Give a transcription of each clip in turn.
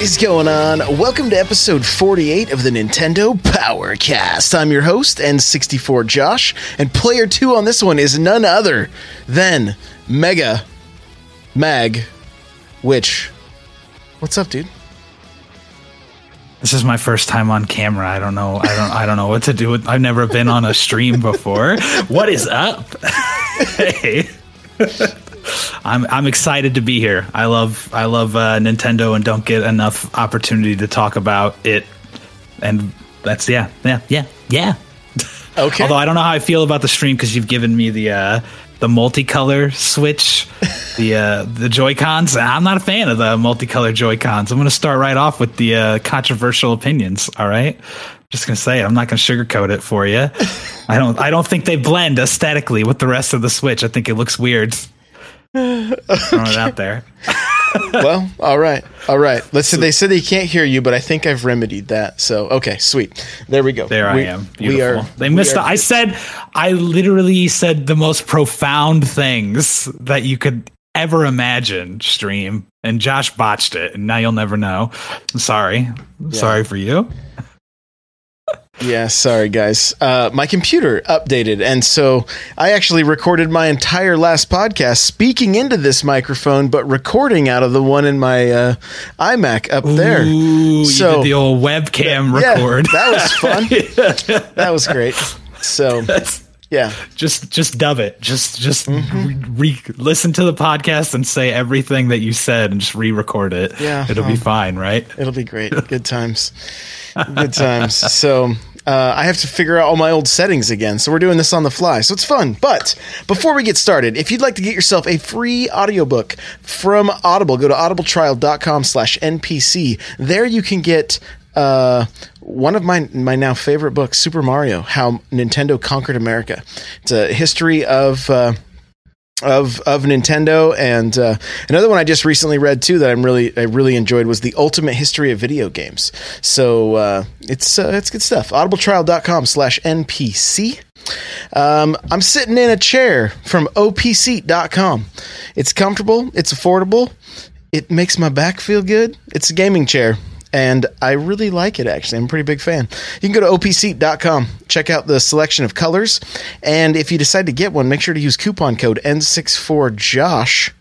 What is going on? Welcome to episode 48 of the Nintendo Powercast. I'm your host, N64 Josh, and player two on this one is none other than Mega Mag Witch. What's up, dude? This is my first time on camera. I don't know. I don't. I don't know what to do with. I've never been on a stream before. What is up? hey. I'm I'm excited to be here. I love I love uh, Nintendo and don't get enough opportunity to talk about it. And that's yeah yeah yeah yeah. Okay. Although I don't know how I feel about the stream because you've given me the uh, the multicolor switch, the uh, the Joy Cons. I'm not a fan of the multicolor Joy Cons. I'm going to start right off with the uh, controversial opinions. All right, just going to say it. I'm not going to sugarcoat it for you. I don't I don't think they blend aesthetically with the rest of the Switch. I think it looks weird. Throwing it out there. well, all right, all right. Let's say they said they can't hear you, but I think I've remedied that. So okay, sweet. There we go. There we, I am. Beautiful. We are. They missed. are- the, I said. I literally said the most profound things that you could ever imagine. Stream and Josh botched it, and now you'll never know. I'm sorry. I'm Sorry for you. Yeah, sorry guys. Uh, my computer updated, and so I actually recorded my entire last podcast speaking into this microphone, but recording out of the one in my uh, iMac up there. Ooh, So- you did the old webcam Yeah, record. that was fun. that was great. So yeah, just just dub it. Just just Mm-hmm. re, listen to the podcast and say everything that you said and just re-record it. Yeah, it'll be um, fine, right? it'll be great. Good times. Good times. So. Uh, I have to figure out all my old settings again, so we're doing this on the fly, so it's fun. But before we get started, if you'd like to get yourself a free audiobook from Audible, go to audibletrial.com slash NPC. There you can get uh, one of my my now favorite books, Super Mario: How Nintendo Conquered America. It's a history of uh, of of Nintendo, and uh, another one I just recently read too that I'm really I really enjoyed was the Ultimate History of Video Games. So uh, it's uh, it's good stuff. Audibletrial.com/slash NPC. Um, I'm sitting in a chair from OPSeat.com. It's comfortable. It's affordable. It makes my back feel good. It's a gaming chair. And I really like it, actually. I'm a pretty big fan. You can go to opseat.com, check out the selection of colors. And if you decide to get one, make sure to use coupon code N64Josh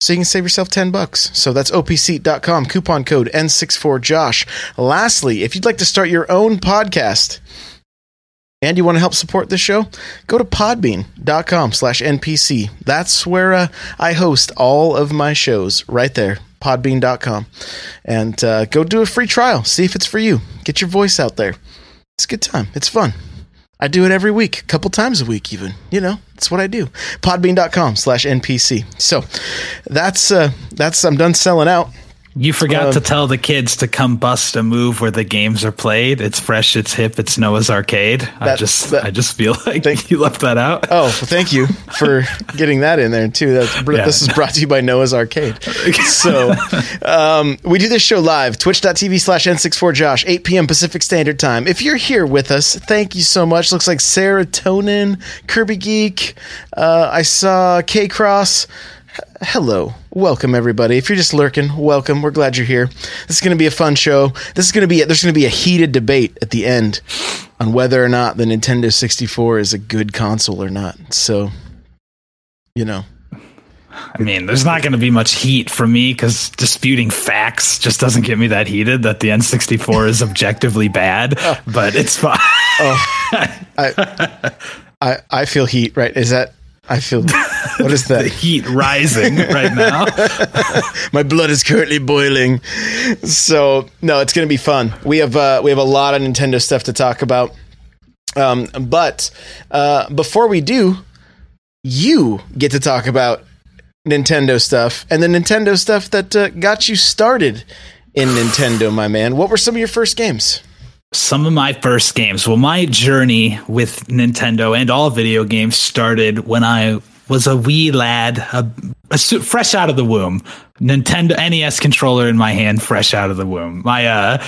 so you can save yourself 10 bucks. So that's opseat.com, coupon code N64Josh. Lastly, if you'd like to start your own podcast, and you want to help support this show, go to podbean.com slash NPC. That's where uh, I host all of my shows right there, podbean.com. And uh, go do a free trial. See if it's for you. Get your voice out there. It's a good time. It's fun. I do it every week, a couple times a week, even. You know, it's what I do. Podbean.com slash NPC. So that's, uh, that's, I'm done selling out. You forgot Um, to tell the kids to come bust a move where the games are played. It's fresh, it's hip, it's Noah's Arcade. I just that- I just feel like Thank- you left that out. Oh, well, thank you for getting that in there too. That's, Yeah. This is brought to you by Noah's Arcade. So um, we do this show live, twitch.tv slash N64Josh, 8 p.m. Pacific Standard Time. If you're here with us, thank you so much. Looks like Serotonin, Kirby Geek. Uh, I saw K Cross. Hello. Welcome everybody. If you're just lurking, welcome. We're glad you're here. This is going to be a fun show. This is going to be there's going to be a heated debate at the end on whether or not the Nintendo 64 is a good console or not. So, you know, I mean, there's not going to be much heat from me because disputing facts just doesn't get me that heated that the N64 is objectively bad, but it's fine. Oh. I I feel heat, right? Is that I feel. What is the that? heat rising right now. My blood is currently boiling. So no, it's going to be fun. We have uh, we have a lot of Nintendo stuff to talk about. Um, but uh, before we do, you get to talk about Nintendo stuff and the Nintendo stuff that uh, got you started in Nintendo, my man. What were some of your first games? Some of my first games. Well, my journey with Nintendo and all video games started when I was a wee lad, a, a su- fresh out of the womb. Nintendo NES controller in my hand, fresh out of the womb. My uh,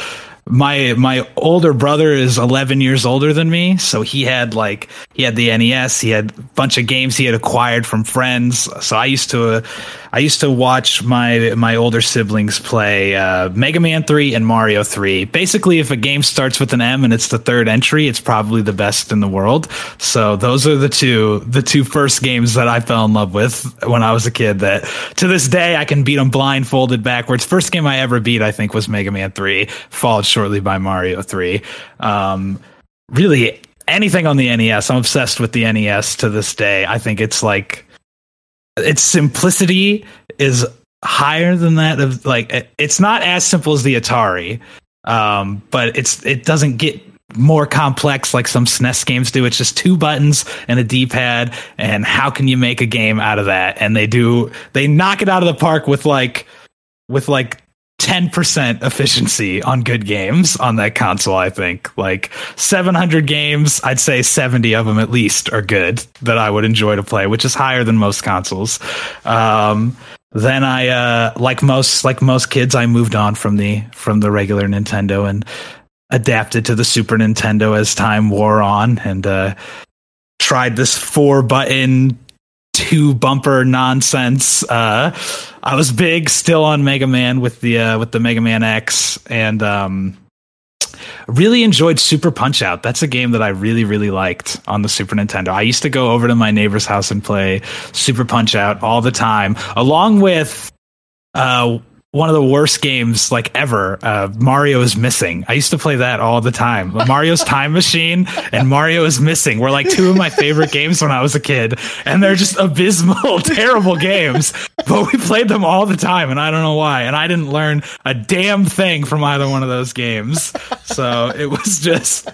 my my older brother is 11 years older than me so he had like he had the NES he had a bunch of games he had acquired from friends so I used to uh, I used to watch my my older siblings play uh, Mega Man 3 and Mario 3 basically if a game starts with an M and it's the third entry it's probably the best in the world so those are the two the two first games that I fell in love with when I was a kid that to this day I can beat them blindfolded backwards first game I ever beat I think was Mega Man 3 followed shortly by Mario 3. Um, really, anything on the NES, I'm obsessed with the NES to this day. I think it's like its simplicity is higher than that of like it's not as simple as the Atari, um, but it's it doesn't get more complex like some SNES games do. It's just two buttons and a D-pad, and how can you make a game out of that? And they do they knock it out of the park with like with like 10% efficiency on good games on that console, I think. Like 700 games, I'd say 70 of them at least are good that I would enjoy to play, which is higher than most consoles. Um, then I, uh, like most, like most kids, I moved on from the, from the regular Nintendo and adapted to the Super Nintendo as time wore on and, uh, tried this four button two bumper nonsense. Uh, I was big still on Mega Man with the uh, with the Mega Man X, and um, really enjoyed Super Punch Out. That's a game that I really really liked on the Super Nintendo. I used to go over to my neighbor's house and play Super Punch Out all the time, along with. Uh, one of the worst games like ever. Uh, Mario is missing. I used to play that all the time. Mario's Time Machine and Mario is missing were like two of my favorite games when I was a kid, and they're just abysmal, terrible games. But we played them all the time, and I don't know why. And I didn't learn a damn thing from either one of those games. So it was just,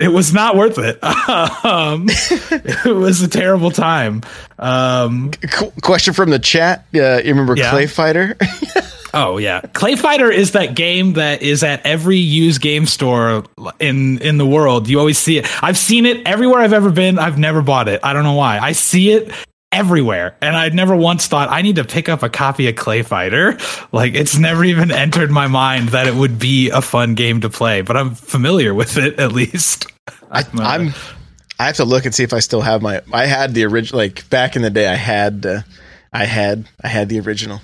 it was not worth it. um, it was a terrible time. Um, Qu- question from the chat. Uh, you remember Yeah. Clay Fighter? Oh yeah, Clay Fighter is that game that is at every used game store in in the world. You always see it. I've seen it everywhere I've ever been. I've never bought it. I don't know why. I see it everywhere, and I'd never once thought I need to pick up a copy of Clay Fighter. Like it's never even entered my mind that it would be a fun game to play. But I'm familiar with it at least. I, I'm, I'm. I have to look and see if I still have my. I had the original. Like back in the day, I had. Uh, I had. I had the original.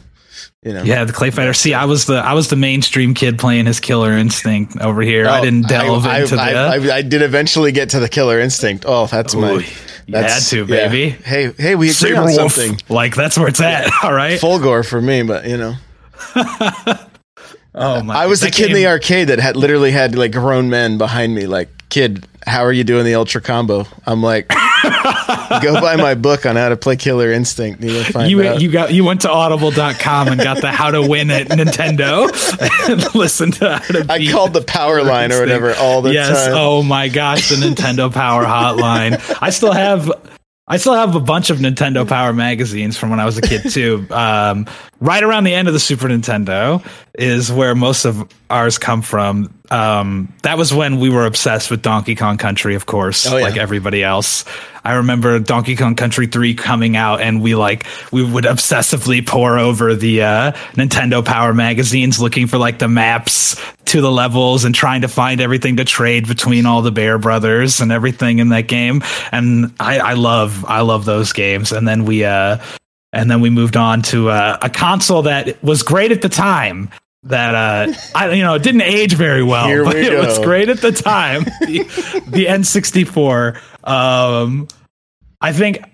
You know. Yeah, the Clay Fighter. See, I was the I was the mainstream kid playing his Killer Instinct over here. I Oh, didn't delve I, into I, the. I, I, did eventually get to the Killer Instinct. Oh, that's my. Ooh, you had to, yeah. baby. Hey, hey, we agree on Sabrewulf. something. Like that's where it's at. All right. Fulgore for me, but you know, Oh my! I was the kid in the arcade that had literally had like grown men behind me, like, kid, how are you doing the ultra combo? I'm like, go buy my book on how to play Killer Instinct. Find You out. you got you went to audible.com and got the how to win at Nintendo and listened to how to I called the power line or whatever all the yes. time. Oh my gosh, the Nintendo Power Hotline. I still have I still have a bunch of Nintendo Power magazines from when I was a kid too. Um, right around the end of the Super Nintendo is where most of ours come from. Um, that was when we were obsessed with Donkey Kong Country, of course, Oh, yeah. like everybody else. I remember Donkey Kong Country 3 coming out and we like we would obsessively pour over the uh, Nintendo Power magazines looking for like the maps to the levels and trying to find everything to trade between all the Bear brothers and everything in that game. And I, I love I love those games. And then we uh and then we moved on to uh, a console that was great at the time. That uh, I you know it didn't age very well, Here but we it was great at the time. the, the N64. Um, I think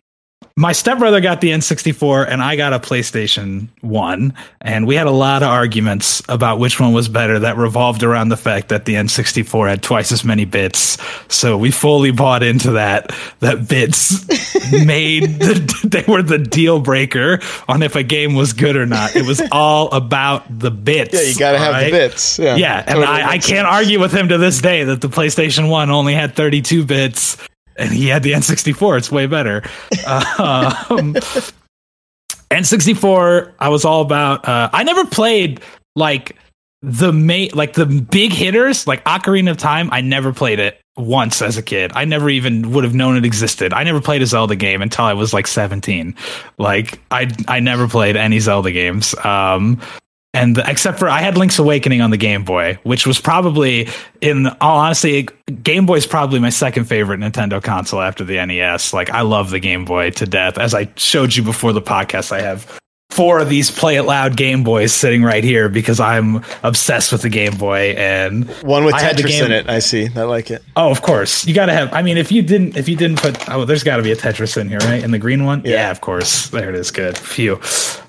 my stepbrother got the N64 and I got a PlayStation 1 and we had a lot of arguments about which one was better that revolved around the fact that the N64 had twice as many bits. So we fully bought into that that bits made the, they were the deal breaker on if a game was good or not. It was all about the bits. Yeah, you got to have right? the bits. Yeah, yeah and I, I can't sense. argue with him to this day that the PlayStation 1 only had 32 bits and he had the N64. It's way better. um, N64, I was all about. Uh, I never played like the main, like the big hitters, like Ocarina of Time. I never played it once as a kid. I never even would have known it existed. I never played a Zelda game until I was like 17. Like I, I never played any Zelda games. Um, and the, except for I had Link's Awakening on the Game Boy, which was probably, in all honesty, Game Boy is probably my second favorite Nintendo console after the NES. Like I love the Game Boy to death. As I showed you before the podcast, I have four of these play it loud Game Boys sitting right here because I'm obsessed with the Game Boy and one with Tetris game- in it. I see. I like it. Oh, of course. You got to have. I mean, if you didn't, if you didn't put, oh, there's got to be a Tetris in here, right? In the green one. Yeah. yeah, of course. There it is. Good. Phew.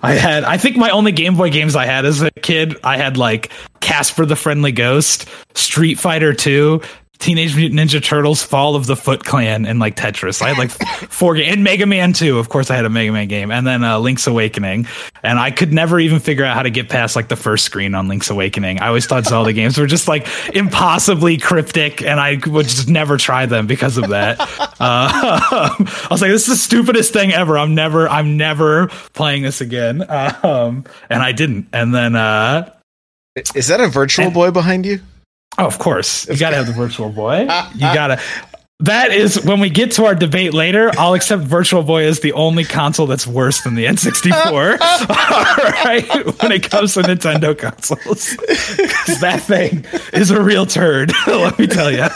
I had. I think my only Game Boy games I had as a kid, I had like Casper the Friendly Ghost, Street Fighter Two, Teenage Mutant Ninja Turtles, Fall of the Foot Clan, and like Tetris. I had like four games, and Mega Man 2. Of course, I had a Mega Man game, and then uh, Link's Awakening. And I could never even figure out how to get past like the first screen on Link's Awakening. I always thought Zelda games were just like impossibly cryptic, and I would just never try them because of that. Uh, I was like, this is the stupidest thing ever. I'm never, I'm never playing this again. Um, and I didn't. And then, uh, is that a virtual and, boy behind you? Oh, of course. You got to have the virtual boy. You got to that is when we get to our debate later. I'll accept Virtual Boy as the only console that's worse than the N64. All right, when it comes to Nintendo consoles, that thing is a real turd. let me tell you.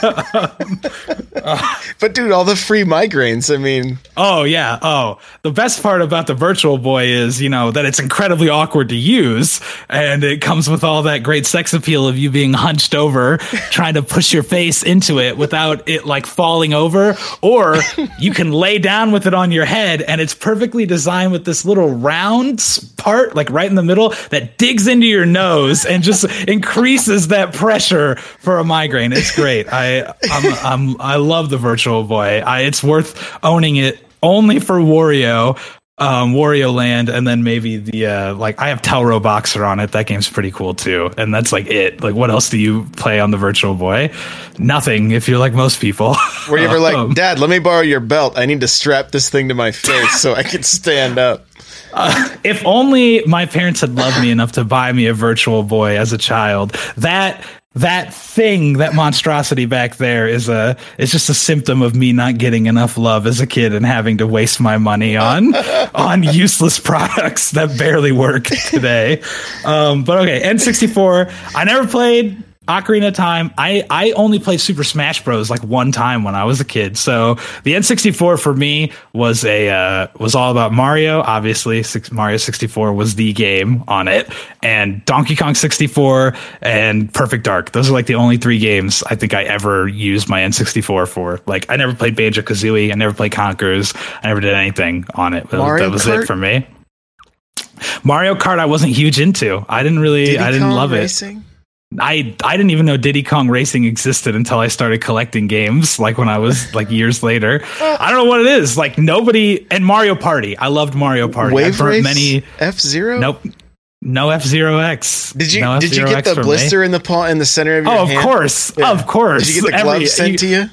but dude, all the free migraines. I mean, oh yeah. Oh, the best part about the Virtual Boy is you know that it's incredibly awkward to use, and it comes with all that great sex appeal of you being hunched over, trying to push your face into it without it like falling falling over, or you can lay down with it on your head, and it's perfectly designed with this little round part, like right in the middle, that digs into your nose and just increases that pressure for a migraine. It's great. I I'm, I'm I love the Virtual Boy. I, it's worth owning it only for Wario um, Wario Land, and then maybe the uh, like I have Teleroboxer on it. That game's pretty cool too, and that's like it. Like, what else do you play on the Virtual Boy? Nothing. If you're like most people. Were you ever like, um, Dad? Let me borrow your belt. I need to strap this thing to my face so I can stand up. Uh, if only my parents had loved me enough to buy me a Virtual Boy as a child. That that thing, that monstrosity back there is a is just a symptom of me not getting enough love as a kid and having to waste my money on on useless products that barely work today. Um, but okay, N64. I never played Ocarina of Time. I I only played Super Smash Bros. like one time when I was a kid. So the N64 for me was a uh, was all about Mario. Obviously, six, Mario 64 was the game on it, and Donkey Kong 64 and Perfect Dark. Those are like the only three games I think I ever used my N64 for. Like I never played Banjo Kazooie. I never played Conker's. I never did anything on it. Mario that was Kart? it for me. Mario Kart, I wasn't huge into. I didn't really. Diddy I didn't Kong love Racing? it. I I didn't even know Diddy Kong Racing existed until I started collecting games like when I was like years later. I don't know what it is. Like nobody and Mario Party. I loved Mario Party. Wave Race many F Zero. Nope. No F Zero X. Did you no did you get the blister me. in the paw in the center of your Oh, of hand? course, yeah. of course. Did you get the glove Every, sent you, to you?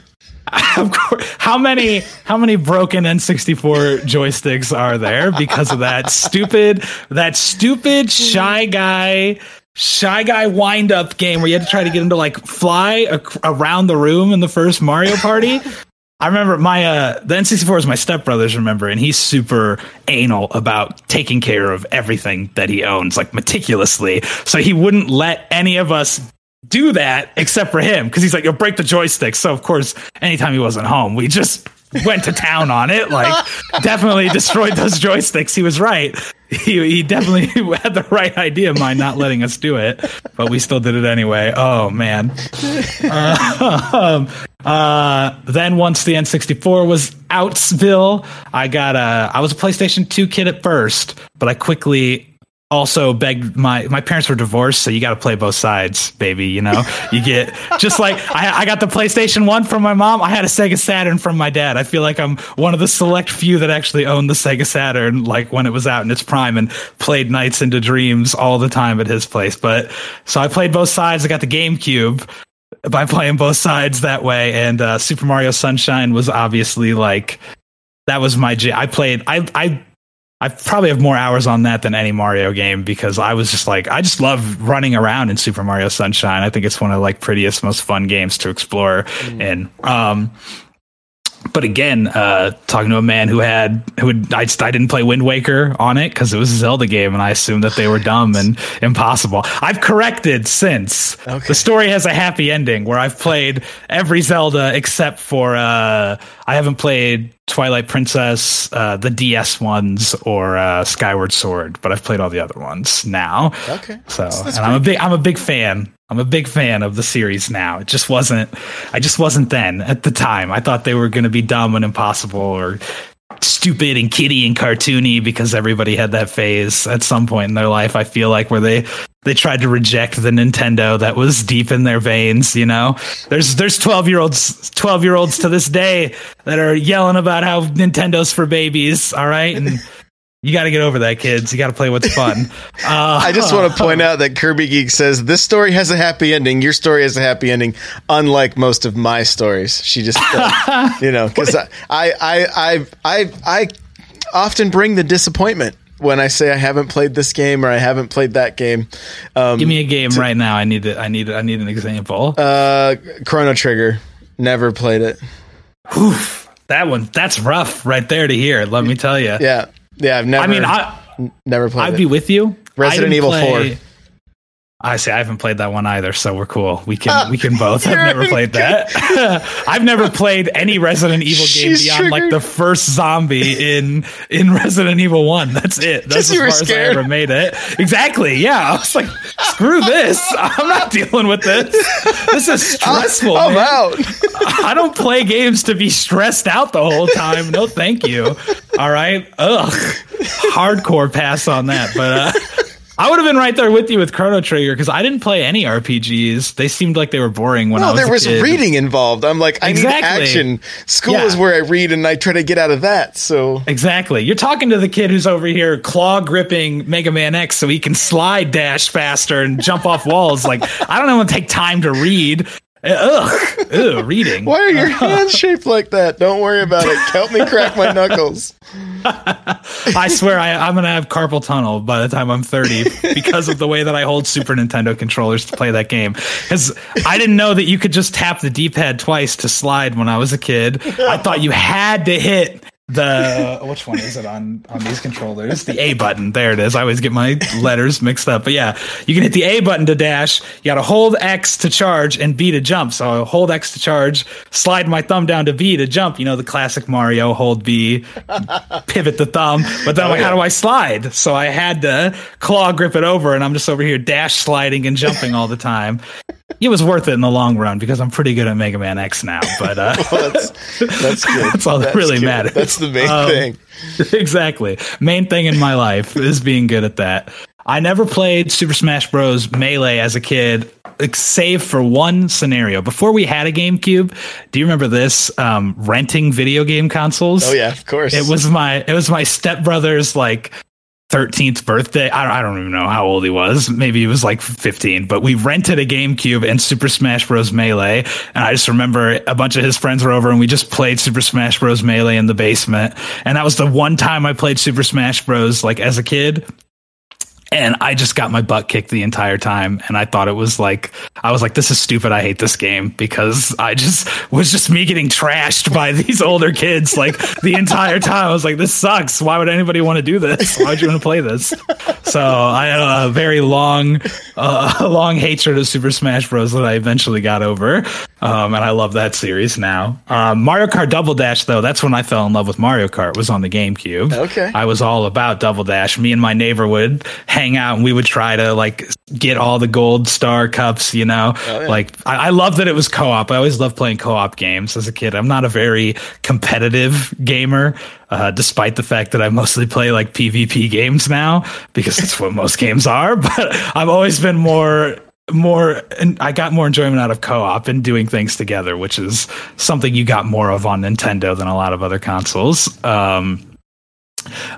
Of course. How many how many broken N64 joysticks are there because of that stupid that stupid shy guy shy guy wind up game where you had to try to get him to like fly ac- around the room in the first Mario Party. I remember my uh the N64 is my stepbrother's remember and he's super anal about taking care of everything that he owns like meticulously. So he wouldn't let any of us do that except for him because he's like you'll break the joystick. So of course anytime he wasn't home we just went to town on it. Like, definitely destroyed those joysticks. He was right. He, he definitely had the right idea by not letting us do it, but we still did it anyway. Oh man. Uh, uh, then once the N64 was outsville, I got a. I was a PlayStation 2 kid at first, but I quickly also begged my my parents were divorced so you got to play both sides baby you know? You get just like I, I got the playstation 1 from my mom i had a sega saturn from my dad. I feel like i'm one of the select few that actually owned the sega saturn like when it was out in its prime and played nights into dreams all the time at his place. But so i played both sides i got the gamecube by playing both sides that way and uh, super mario sunshine was obviously like that was my j i played i i I probably have more hours on that than any Mario game because I was just like I just love running around in Super Mario Sunshine. I think it's one of like prettiest, most fun games to explore. Mm. And um, but again, uh, talking to a man who had who would, I, I didn't play Wind Waker on it because it was a Zelda game, and I assumed that they were dumb and impossible. I've corrected since. Okay. The story has a happy ending where I've played every Zelda except for uh, I haven't played Twilight Princess, uh, the DS ones, or uh, Skyward Sword, but I've played all the other ones now. Okay, so that's, that's and I'm a big I'm a big fan I'm a big fan of the series now. It just wasn't I just wasn't then at the time. I thought they were going to be dumb and impossible or stupid and kitty and cartoony because everybody had that phase at some point in their life. I feel like where they they tried to reject the Nintendo that was deep in their veins, you know. There's there's 12-year-olds 12-year-olds to this day that are yelling about how Nintendo's for babies, all right? And you got to get over that, kids. You got to play what's fun. Uh, I just want to point out that Kirby Geek says this story has a happy ending. Your story has a happy ending, unlike most of my stories. She just, uh, you know, because I, I, I, I, I often bring the disappointment when I say I haven't played this game or I haven't played that game. Um, Give me a game to, right now. I need it. I need. I need an example. Uh, Chrono Trigger. Never played it. Oof, that one. That's rough, right there to hear. Let me tell you. Yeah. Yeah, I've never. I mean, I never played. I'd it. be with you. Resident Evil play, Four. I say I haven't played that one either, so we're cool. We can we can both. I've never played that. I've never played any Resident Evil game She's beyond triggered. like the first zombie in in Resident Evil One. That's it. That's as far scared. as I ever made it. Exactly. Yeah. I was like, screw this. I'm not dealing with this. This is stressful. I'm, I'm out. I don't play games to be stressed out the whole time. No, thank you. All right. Ugh. Hardcore pass on that, but. uh I would have been right there with you with Chrono Trigger because I didn't play any RPGs. They seemed like they were boring when no, I was. there was kid. reading involved. I'm like, I exactly. need action. School yeah. is where I read, and I try to get out of that. So exactly, you're talking to the kid who's over here claw gripping Mega Man X so he can slide dash faster and jump off walls. Like I don't want to take time to read. Ugh, ugh, reading. Why are your uh-huh. hands shaped like that? Don't worry about it. Help me crack my knuckles. I swear I, am going to have carpal tunnel by the time I'm 30 because of the way that I hold Super Nintendo controllers to play that game. Because I didn't know that you could just tap the D pad twice to slide when I was a kid. I thought you had to hit the which one is it on on these controllers? The a button. There it is. I always get my letters mixed up. But yeah you can hit the a button to dash. You gotta hold x to charge and b to jump. So I hold x to charge slide my thumb down to b to jump. You know the classic mario hold b pivot the thumb. But then i'm like oh, how do i slide? So i had to claw grip it over and i'm just over here dash sliding and jumping all the time it was worth it in the long run because I'm pretty good at Mega Man X now. But uh, well, that's, that's good. that's all that's that really good. matters. That's the main um, thing. Exactly. Main thing in my life is being good at that. I never played Super Smash Bros. Melee as a kid, save for one scenario. Before we had a GameCube, do you remember this? Um, renting video game consoles. Oh yeah, of course. It was my it was my stepbrother's like 13th birthday. I don't, I don't even know how old he was. Maybe he was like 15, but we rented a GameCube and Super Smash Bros. Melee. And I just remember a bunch of his friends were over and we just played Super Smash Bros. Melee in the basement. And that was the one time I played Super Smash Bros. like as a kid. And I just got my butt kicked the entire time. And I thought it was like, I was like, this is stupid. I hate this game because I just was just me getting trashed by these older kids like the entire time. I was like, this sucks. Why would anybody want to do this? Why would you want to play this? So I had a very long, uh, long hatred of Super Smash Bros. that I eventually got over. Um, and I love that series now. Um, Mario Kart Double Dash, though, that's when I fell in love with Mario Kart. Was on the GameCube. Okay. I was all about Double Dash. Me and my neighbor would hang out and we would try to like get all the gold star cups, you know? Oh, yeah. Like I, I love that it was co-op. I always loved playing co-op games as a kid. I'm not a very competitive gamer, uh, despite the fact that I mostly play like PvP games now, because that's what most games are. But I've always been more more and I got more enjoyment out of co-op and doing things together, which is something you got more of on Nintendo than a lot of other consoles. Um,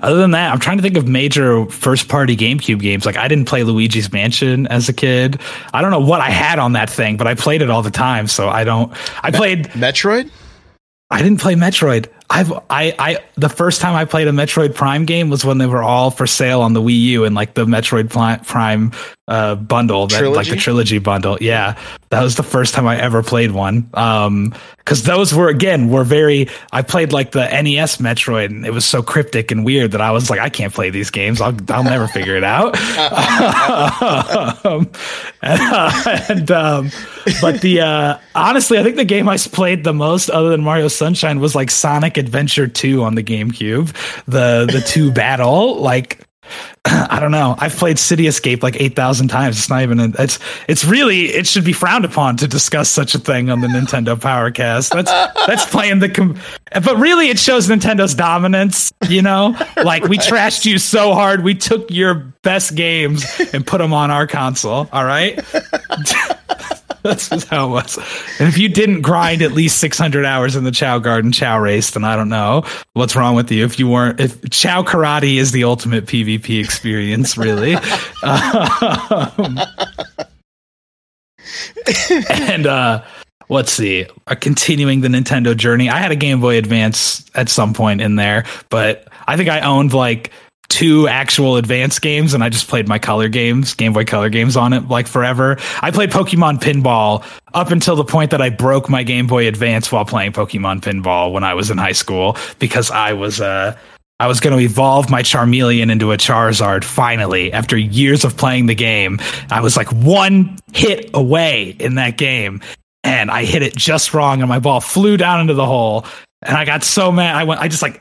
other than that, I'm trying to think of major first party GameCube games. Like I didn't play Luigi's Mansion as a kid. I don't know what I had on that thing, but I played it all the time. So I don't. I played. Metroid? I didn't play Metroid. I've I I the first time I played a Metroid Prime game was when they were all for sale on the Wii U and like the Metroid Prime uh, bundle, that, like the Trilogy? bundle. Yeah, that was the first time I ever played one. Um, because those were again were very. I played like the NES Metroid, and it was so cryptic and weird that I was like, I can't play these games. I'll I'll never figure it out. um, and um, but the uh, honestly, I think the game I played the most, other than Mario Sunshine, was like Sonic Adventure Two on the GameCube. The the two battle like. I don't know. I've played City Escape like eight thousand times. It's not even. A, it's it's really. It should be frowned upon to discuss such a thing on the Nintendo Powercast. That's that's playing the. Com- but really, it shows Nintendo's dominance. You know, like we trashed you so hard, we took your best games and put them on our console. All right. That's how it was. And if you didn't grind at least 600 hours in the Chao Garden Chao race, then I don't know what's wrong with you. If you weren't, if Chao Karate is the ultimate PvP experience, really. Um, and uh, let's see, uh, continuing the Nintendo journey. I had a Game Boy Advance at some point in there, but I think I owned like two actual advanced games and I just played my color games, Game Boy Color games on it like forever. I played Pokemon Pinball up until the point that I broke my Game Boy Advance while playing Pokemon Pinball when I was in high school because I was uh I was going to evolve my Charmeleon into a Charizard finally after years of playing the game. I was like one hit away in that game and I hit it just wrong and my ball flew down into the hole and I got so mad. I went I just like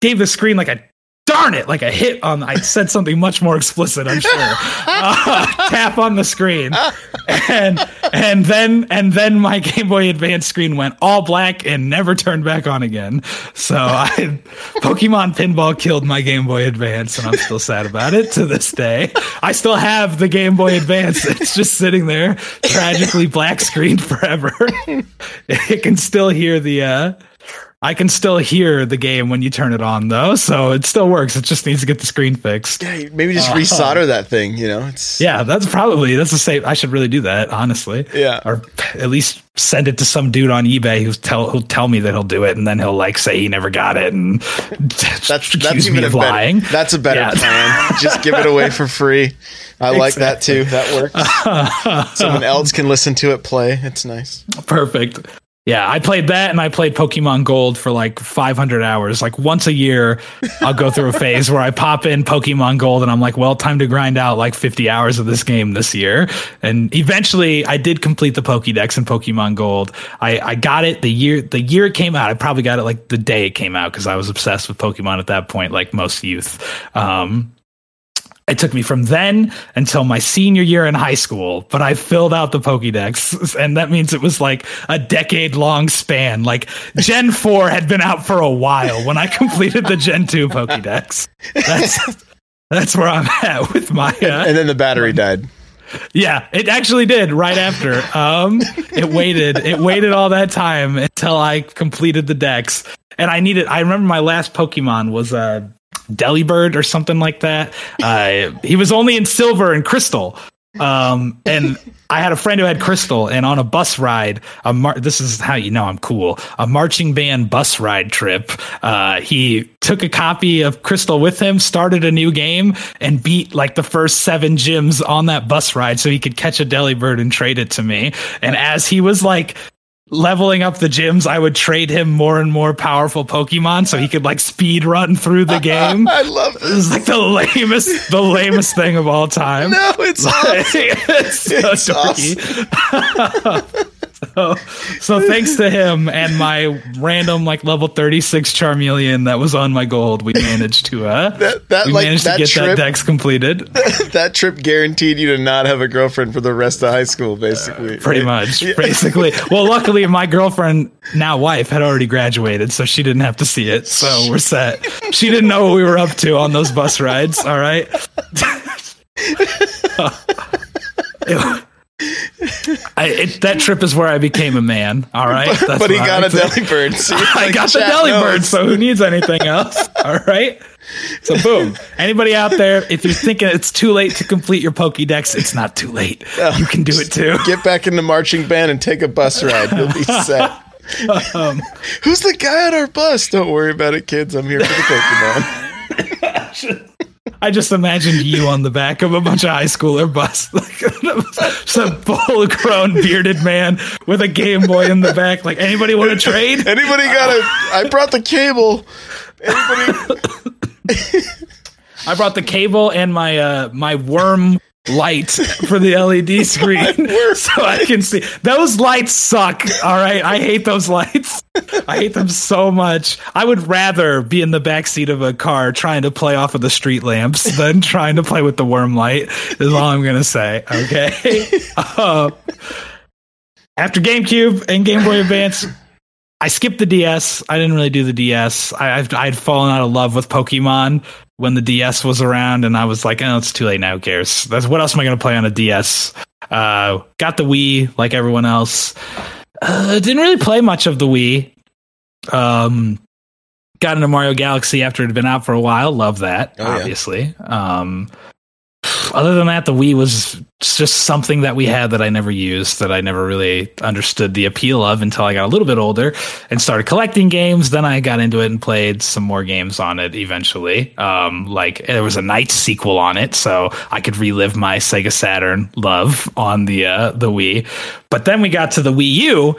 gave the screen like a darn it like a hit on i said something much more explicit i'm sure. Uh, tap on the screen. And and then and then my game boy advance screen went all black and never turned back on again. So i pokemon pinball killed my game boy advance and i'm still sad about it to this day. I still have the game boy advance. It's just sitting there tragically black screened forever. It can still hear the uh I can still hear the game when you turn it on, though, so it still works. It just needs to get the screen fixed. Yeah, maybe just uh-huh. resolder that thing. You know, it's Yeah, that's probably that's the same. I should really do that, honestly. Yeah. or at least send it to some dude on eBay who's tell who'll tell me that he'll do it, and then he'll like say he never got it and that's that's even a of better, lying. That's a better Yeah. plan. Just give it away for free. I like that too. That works. Someone else can listen to it play. It's nice. Perfect. Yeah, I played that and I played Pokemon Gold for like 500 hours. Like once a year, I'll go through a phase where I pop in Pokemon Gold and I'm like, well, time to grind out like 50 hours of this game this year. And eventually I did complete the Pokédex in Pokemon Gold. I, I got it the year the year it came out. I probably got it like the day it came out because I was obsessed with Pokemon at that point, like most youth. Um, it took me from then until my senior year in high school, but I filled out the Pokédex, and that means it was like a decade long span. Like Gen 4 had been out for a while when I completed the Gen 2 Pokédex. That's that's where I'm at with my uh, And then the battery died. yeah, it actually did right after. Um, it waited. It waited all that time until I completed the decks, and I needed. I remember my last Pokemon was a Delibird or something like that. Uh, he was only in silver and crystal. Um, and I had a friend who had Crystal, and on a bus ride, a mar- this is how you know I'm cool. A marching band bus ride trip. Uh, he took a copy of Crystal with him, started a new game, and beat like the first seven gyms on that bus ride, so he could catch a Delibird and trade it to me. And as he was like leveling up the gyms, I would trade him more and more powerful Pokemon so he could like speed run through the game. I love This is like the lamest, the lamest thing of all time. No, it's Like, awesome. it's so It's dorky. So, so thanks to him and my random like level 36 Charmeleon that was on my gold, we managed to uh That- that, we like, managed that to get trip- that dex completed. that trip guaranteed you to not have a girlfriend for the rest of high school, basically. Pretty right? much, basically. Well, luckily, my girlfriend, now wife, had already graduated, so she didn't have to see it. So we're set. She didn't know what we were up to on those bus rides. All right. It- I, it, that trip is where I became a man. All right, That's But he got I a think. Delibird. See, I like got the chat Delibird, so who needs anything else? All right. So boom. Anybody out there, if you're thinking it's too late to complete your Pokédex, it's not too late. You can do it too. Get back in the marching band and take a bus ride. You'll be set. Um, Who's the guy on our bus? Don't worry about it, kids. I'm here for the Pokemon. I just imagined you on the back of a bunch of high schooler bus, like some full grown bearded man with a Game Boy in the back. Like, anybody want to trade? Anybody got a? I brought the cable. Anybody? I brought the cable and my uh my worm light for the LED screen so I can see. Those lights suck. All right, I hate those lights. I hate them so much. I would rather be in the back seat of a car trying to play off of the street lamps than trying to play with the worm light. Is all I'm gonna say. Okay. Uh, after GameCube and Game Boy Advance, I skipped the DS. I didn't really do the DS. I, I'd fallen out of love with Pokemon when the DS was around, and I was like, "Oh, it's too late now. Who cares? That's what else am I going to play on a DS?" Uh, got the Wii like everyone else. Uh, didn't really play much of the Wii. Um, got into Mario Galaxy after it had been out for a while. Love that, Oh, yeah. obviously. Um, other than that, the Wii was just something that we had that I never used, that I never really understood the appeal of until I got a little bit older and started collecting games. Then I got into it and played some more games on it eventually. Um, like there was a Nights sequel on it, so I could relive my Sega Saturn love on the uh, the Wii. But then we got to the Wii U,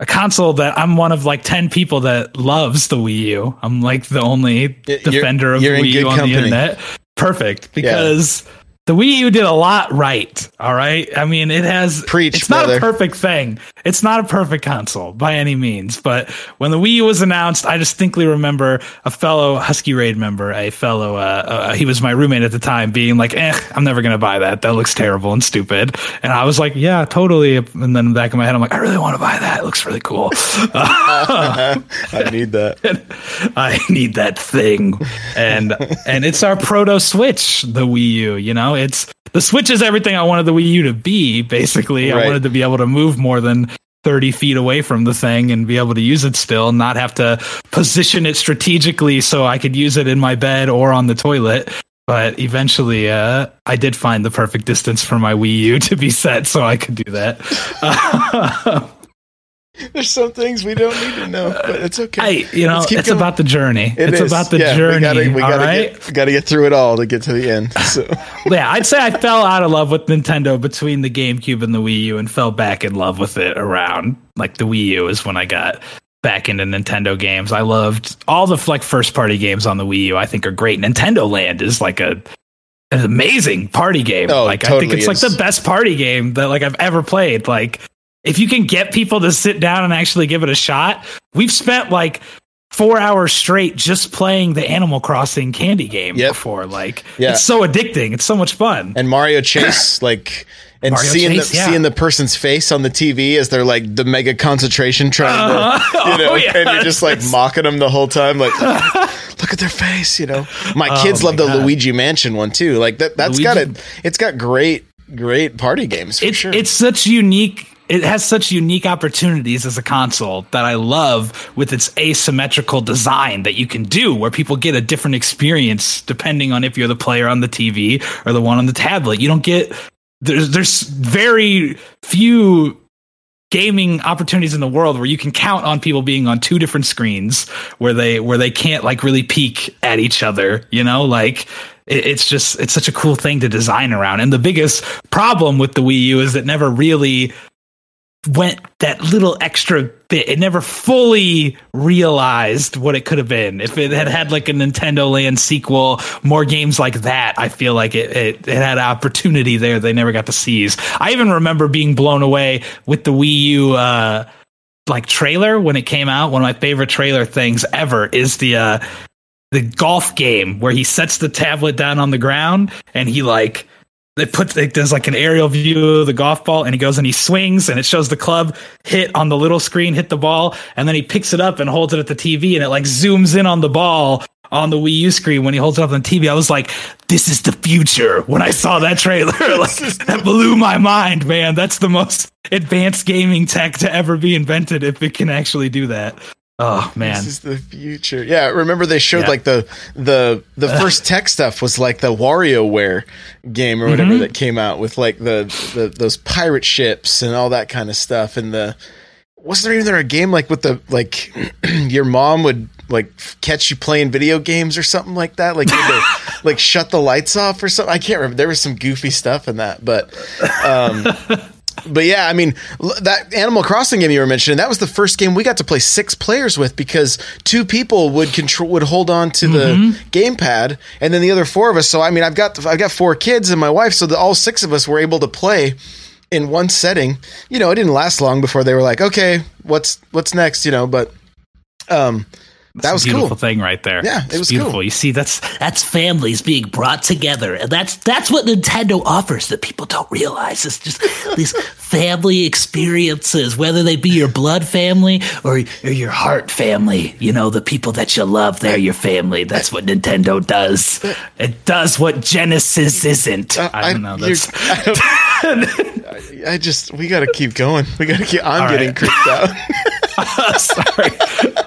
a console that I'm one of like 10 people that loves the Wii U. I'm like the only you're- defender of you're in Wii U on company. the internet. Perfect because the Wii U did a lot right. All right. I mean, it has Preach, It's not brother. a perfect thing. It's not a perfect console by any means. But when the Wii U was announced, I distinctly remember a fellow Husky Raid member, a fellow, uh, uh, he was my roommate at the time, being like, "Eh, I'm never gonna buy that. That looks terrible and stupid." And I was like, "Yeah, totally." And then in the back of my head, I'm like, "I really want to buy that. It looks really cool." I need that. I need that thing. And and it's our proto Switch, the Wii U, you know? It's the Switch is everything I wanted the Wii U to be, basically. Right. I wanted to be able to move more than 30 feet away from the thing and be able to use it still, not have to position it strategically so I could use it in my bed or on the toilet. But eventually, uh, I did find the perfect distance for my Wii U to be set so I could do that. There's some things we don't need to know, but it's uh, okay. I, you know, it's going. about the journey. It it's is. about the Yeah, journey. We gotta, we gotta right? get, gotta get through it all to get to the end. So yeah, I'd say I fell out of love with Nintendo between the GameCube and the Wii U and fell back in love with it around like the Wii U is when I got back into Nintendo games. I loved all the like first party games on the Wii U. I think are great. Nintendo Land is like a an amazing party game. Oh, like I think it's like the best party game that like I've ever played. Like if you can get people to sit down and actually give it a shot, we've spent like four hours straight just playing the Animal Crossing candy game Yep. before. Like Yeah. it's so addicting. It's so much fun. and Mario Chase, like, and Mario seeing Chase, the yeah. seeing the person's face on the TV as they're like the mega concentration trying Uh-huh. to, you know, Oh, yeah. and you're just like mocking them the whole time, like. Look at their face, you know. My Oh kids my love the God. Luigi Mansion one too. Like that. That's Luigi- got it. It's got great, great party games for it's sure. it's such unique it has such unique opportunities as a console that I love with its asymmetrical design that you can do where people get a different experience depending on if you're the player on the TV or the one on the tablet. You don't get there's there's very few gaming opportunities in the world where you can count on people being on two different screens where they where they can't like really peek at each other you know like it's just it's such a cool thing to design around and the biggest problem with the wii u is it never really went that little extra bit. It never fully realized what it could have been. If it had had like a Nintendo Land sequel, more games like that, I feel like it, it, it had opportunity there they never got to seize. I even remember being blown away with the Wii U, uh, like trailer when it came out. One of my favorite trailer things ever is the, uh, the golf game where he sets the tablet down on the ground and he like they put like, there's like an aerial view of the golf ball and he goes and he swings and it shows the club hit on the little screen hit the ball and then he picks it up and holds it at the TV and it like zooms in on the ball on the Wii U screen when he holds it up on the TV I was like this is the future when I saw that trailer. Like that blew my mind man. That's the most advanced gaming tech to ever be invented if it can actually do that Oh man, this is the future. Yeah, remember they showed yeah. like the the the first tech stuff was like the WarioWare game or whatever mm-hmm. that came out with like the, the those pirate ships and all that kind of stuff. And the wasn't there even there a game like with the like your mom would like catch you playing video games or something like that? Like to, like shut the lights off or something. I can't remember. There was some goofy stuff in that, but. um but yeah, I mean that Animal Crossing game you were mentioning that was the first game we got to play six players with because two people would control would hold on to mm-hmm. the gamepad and then the other four of us. So I mean I've got I've got four kids and my wife, so the, all six of us were able to play in one setting. You know, it didn't last long before they were like, okay, what's what's next? You know, but um, that was a beautiful cool. thing right there. Yeah, it was beautiful. Cool. You see, that's that's families being brought together, and that's that's what Nintendo offers that people don't realize. It's just these family experiences, whether they be your blood family or, or your heart family. You know, the people that you love, they're your family. That's what Nintendo does. It does what Genesis isn't. Uh, I don't know. That's. I, I, just we got to keep going. We got to keep. I'm All getting right. creeped out. Sorry.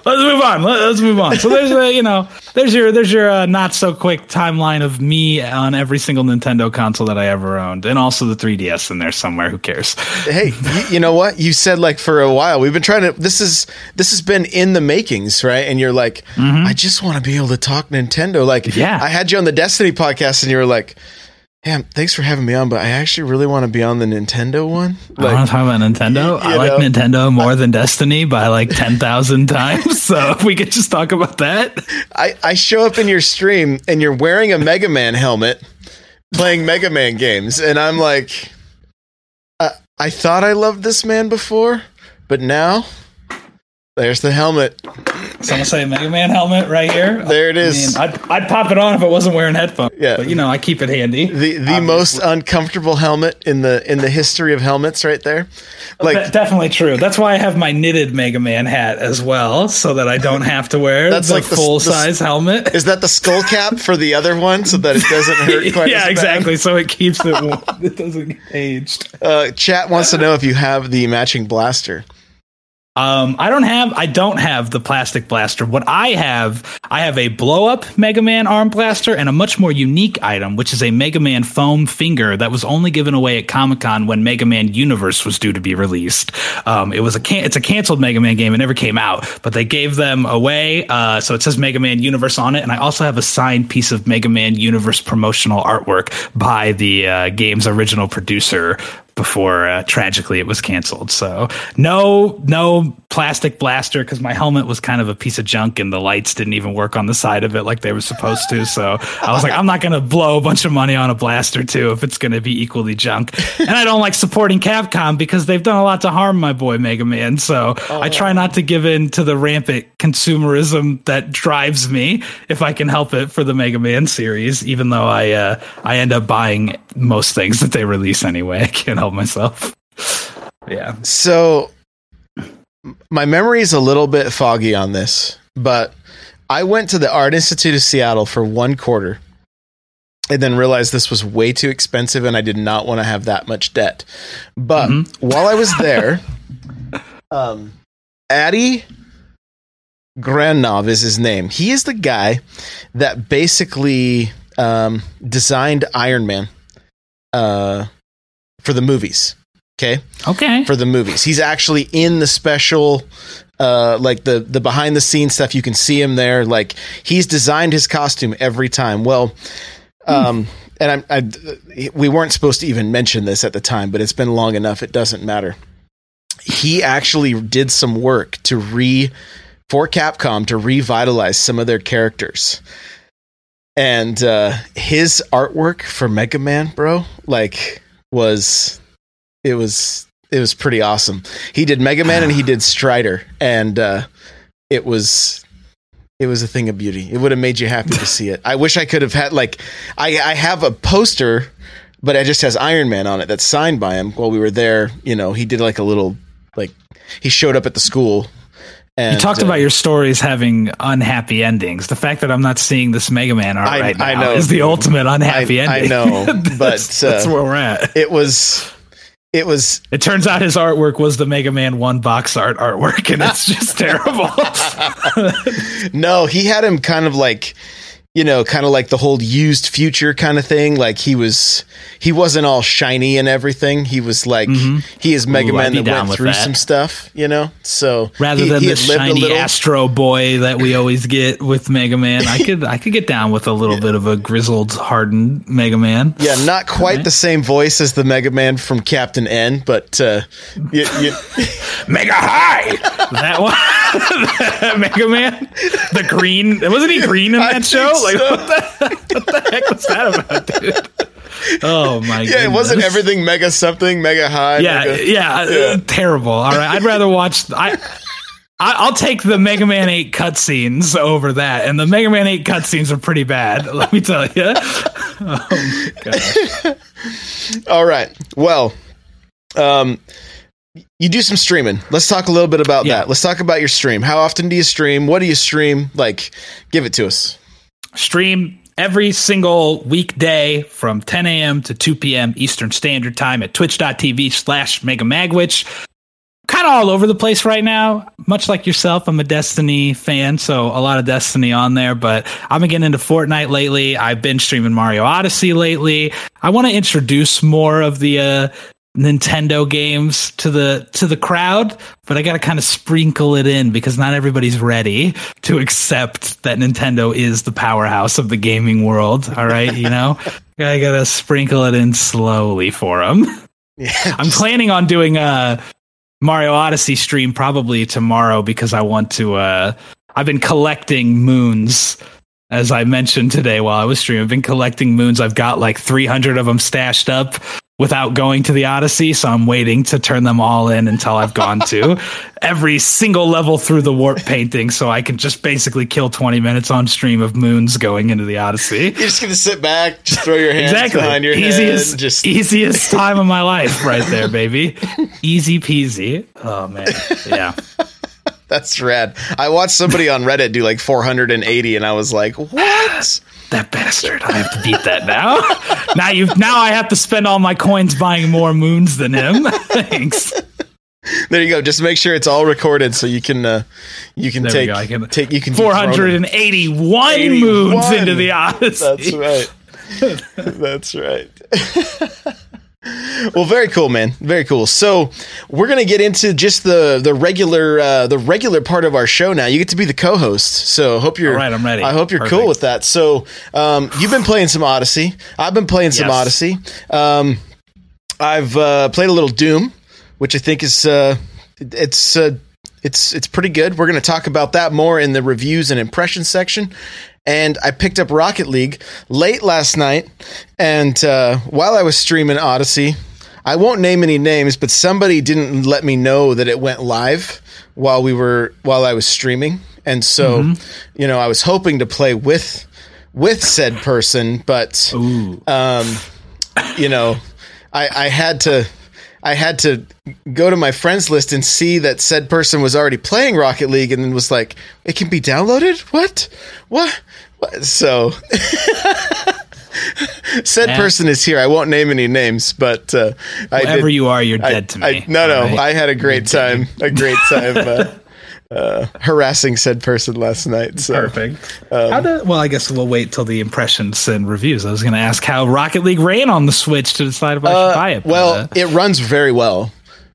Let's move on. Let's move on. So there's a, you know there's your there's your uh, not so quick timeline of me on every single Nintendo console that I ever owned, and also the 3DS in there somewhere. Who cares? Hey, you, you know what? You said like for a while we've been trying to. This is this has been in the makings, right? And you're like, mm-hmm. I just want to be able to talk Nintendo. Like, yeah, I had you on the Destiny podcast, and you were like yeah, thanks for having me on, but I actually really want to be on the Nintendo one. Like, I want to talk about Nintendo. I like know? Nintendo more than Destiny by like 10,000 times. So if we could just talk about that. I, I show up in your stream and you're wearing a Mega Man helmet playing Mega Man games. And I'm like, I, I thought I loved this man before, but now there's the helmet. Someone say Mega Man helmet right here. There it is. I would I'd pop it on if I wasn't wearing headphones. Yeah, but you know I keep it handy. The the obviously. most uncomfortable helmet in the in the history of helmets, right there. Like De- definitely true. That's why I have my knitted Mega Man hat as well, so that I don't have to wear that's the like full the, size the, helmet. Is that the skull cap for the other one, so that it doesn't hurt? Quite yeah, exactly. So it keeps it. it doesn't get aged. Uh, chat wants to know if you have the matching blaster. Um, I don't have I don't have the plastic blaster. What I have, I have a blow up Mega Man arm blaster and a much more unique item, which is a Mega Man foam finger that was only given away at Comic Con when Mega Man Universe was due to be released. Um, it was a can- it's a canceled Mega Man game. It never came out, but they gave them away. Uh, so it says Mega Man Universe on it, and I also have a signed piece of Mega Man Universe promotional artwork by the uh, game's original producer, before uh, tragically it was canceled. So no, no plastic blaster because my helmet was kind of a piece of junk and the lights didn't even work on the side of it like they were supposed to. So I was like, I'm not going to blow a bunch of money on a blaster too if it's going to be equally junk. And I don't like supporting Capcom because they've done a lot to harm my boy Mega Man. So oh. I try not to give in to the rampant consumerism that drives me if I can help it for the Mega Man series, even though I uh, I end up buying most things that they release anyway. I can't help myself. yeah. So my memory is a little bit foggy on this, but I went to the Art Institute of Seattle for one quarter and then realized this was way too expensive and I did not want to have that much debt. But mm-hmm. while I was there, um, Adi Granov is his name. He is the guy that basically um, designed Iron Man. Uh, for the movies. Okay, Okay. for the movies. He's actually in the special, uh, like the the behind the scenes stuff. You can see him there. Like he's designed his costume every time. Well, um, and I'm, I, we weren't supposed to even mention this at the time, but it's been long enough. It doesn't matter. He actually did some work to re for Capcom to revitalize some of their characters. And uh, his artwork for Mega Man, bro, like was it was it was pretty awesome. He did Mega Man and he did Strider, and uh, it was it was a thing of beauty. It would have made you happy to see it. I wish I could have had like I I have a poster, but it just has Iron Man on it that's signed by him. While we were there, you know, he did like a little like he showed up at the school. And, You talked uh, about your stories having unhappy endings. The fact that I'm not seeing this Mega Man art I- right now I know, is the ultimate unhappy I- I ending. know, but, that's, that's uh, where we're at. it was it was It turns out his artwork was the Mega Man One box art artwork, and it's just terrible. No, he had him kind of like, you know, kind of like the whole used future kind of thing. Like he was, he wasn't all shiny and everything. He was like, he is Mega Mm-hmm. Ooh, Man that went through that. some stuff, you know. So Rather he- than he the had lived a shiny Astro Boy that we always get with Mega Man, I could I could get down with a little bit of a grizzled, hardened Mega Man. Yeah, not quite the same voice as the Mega Man from Captain N, but uh, you, you, Mega High. that one, Mega Man, the green. Wasn't he green in that think show? Like what the, what the heck was that about, dude? Oh my! yeah, it wasn't everything Mega something, Mega High. Yeah, mega, yeah, uh, terrible. All right, I'd rather watch. I, I I'll take the Mega Man Eight cutscenes over that, and the Mega Man Eight cutscenes are pretty bad. Let me tell you. Oh. All right. Well, um, you do some streaming. Let's talk a little bit about Yeah. that. Let's talk about your stream. How often do you stream? What do you stream? Like, give it to us. Stream every single weekday from 10 a.m. to 2 p.m. Eastern Standard Time at twitch.tv slash Mega Magwitch. Kind of all over the place right now. Much like yourself, I'm a Destiny fan, so a lot of Destiny on there, but I've been getting into Fortnite lately. I've been streaming Mario Odyssey lately. I want to introduce more of the uh, Nintendo games to the to the crowd, but I got to kind of sprinkle it in because not everybody's ready to accept that Nintendo is the powerhouse of the gaming world. All right, you know, I got to sprinkle it in slowly for them. Yeah, I'm planning on doing a Mario Odyssey stream probably tomorrow because I want to. Uh, I've been collecting moons. As I mentioned today while I was streaming, I've been collecting moons. I've got like 300 of them stashed up without going to the Odyssey, so I'm waiting to turn them all in until I've gone to every single level through the warp painting, so I can just basically kill 20 minutes on stream of moons going into the Odyssey. You're just gonna sit back, just throw your hands Exactly. behind your easiest, head, just easiest time of my life, right there, baby. Easy peasy. Oh man, yeah. That's rad. I watched somebody on Reddit do like 480, and I was like, what? That bastard. I have to beat that now. now you've now I have to spend all my coins buying more moons than him. Thanks. There you go. Just make sure it's all recorded so you can uh, you can There take. I can- take you can Four dethrone hundred him. and eighty-one 81. moons into the Odyssey. That's right. That's right. Well, very cool, man. Very cool. So we're gonna get into just the the regular uh, the regular part of our show now. You get to be the co-host. So hope you're All right, I'm ready. I hope you're Perfect. cool with that. So um, you've been playing some Odyssey. I've been playing some Yes. Odyssey. Um, I've uh, played a little Doom, which I think is uh, it's uh, it's it's pretty good. We're going to talk about that more in the reviews and impressions section. And I picked up Rocket League late last night, and uh, while I was streaming Odyssey, I won't name any names, but somebody didn't let me know that it went live while we were while I was streaming, and so you know I was hoping to play with with said person, but um, you know, I, I had to I had to go to my friends list and see that said person was already playing Rocket League and then was like, it can be downloaded? What? What? what? So said Yeah. person is here. I won't name any names, but uh, did, you are, you're I- dead to me. I- no, no, right? I had a great time. A great time. Uh, uh, harassing said person last night. So Perfect. how do, well, I guess we'll wait till the impressions and reviews. I was going to ask how Rocket League ran on the Switch to decide if I should buy it. well, uh, it runs very well.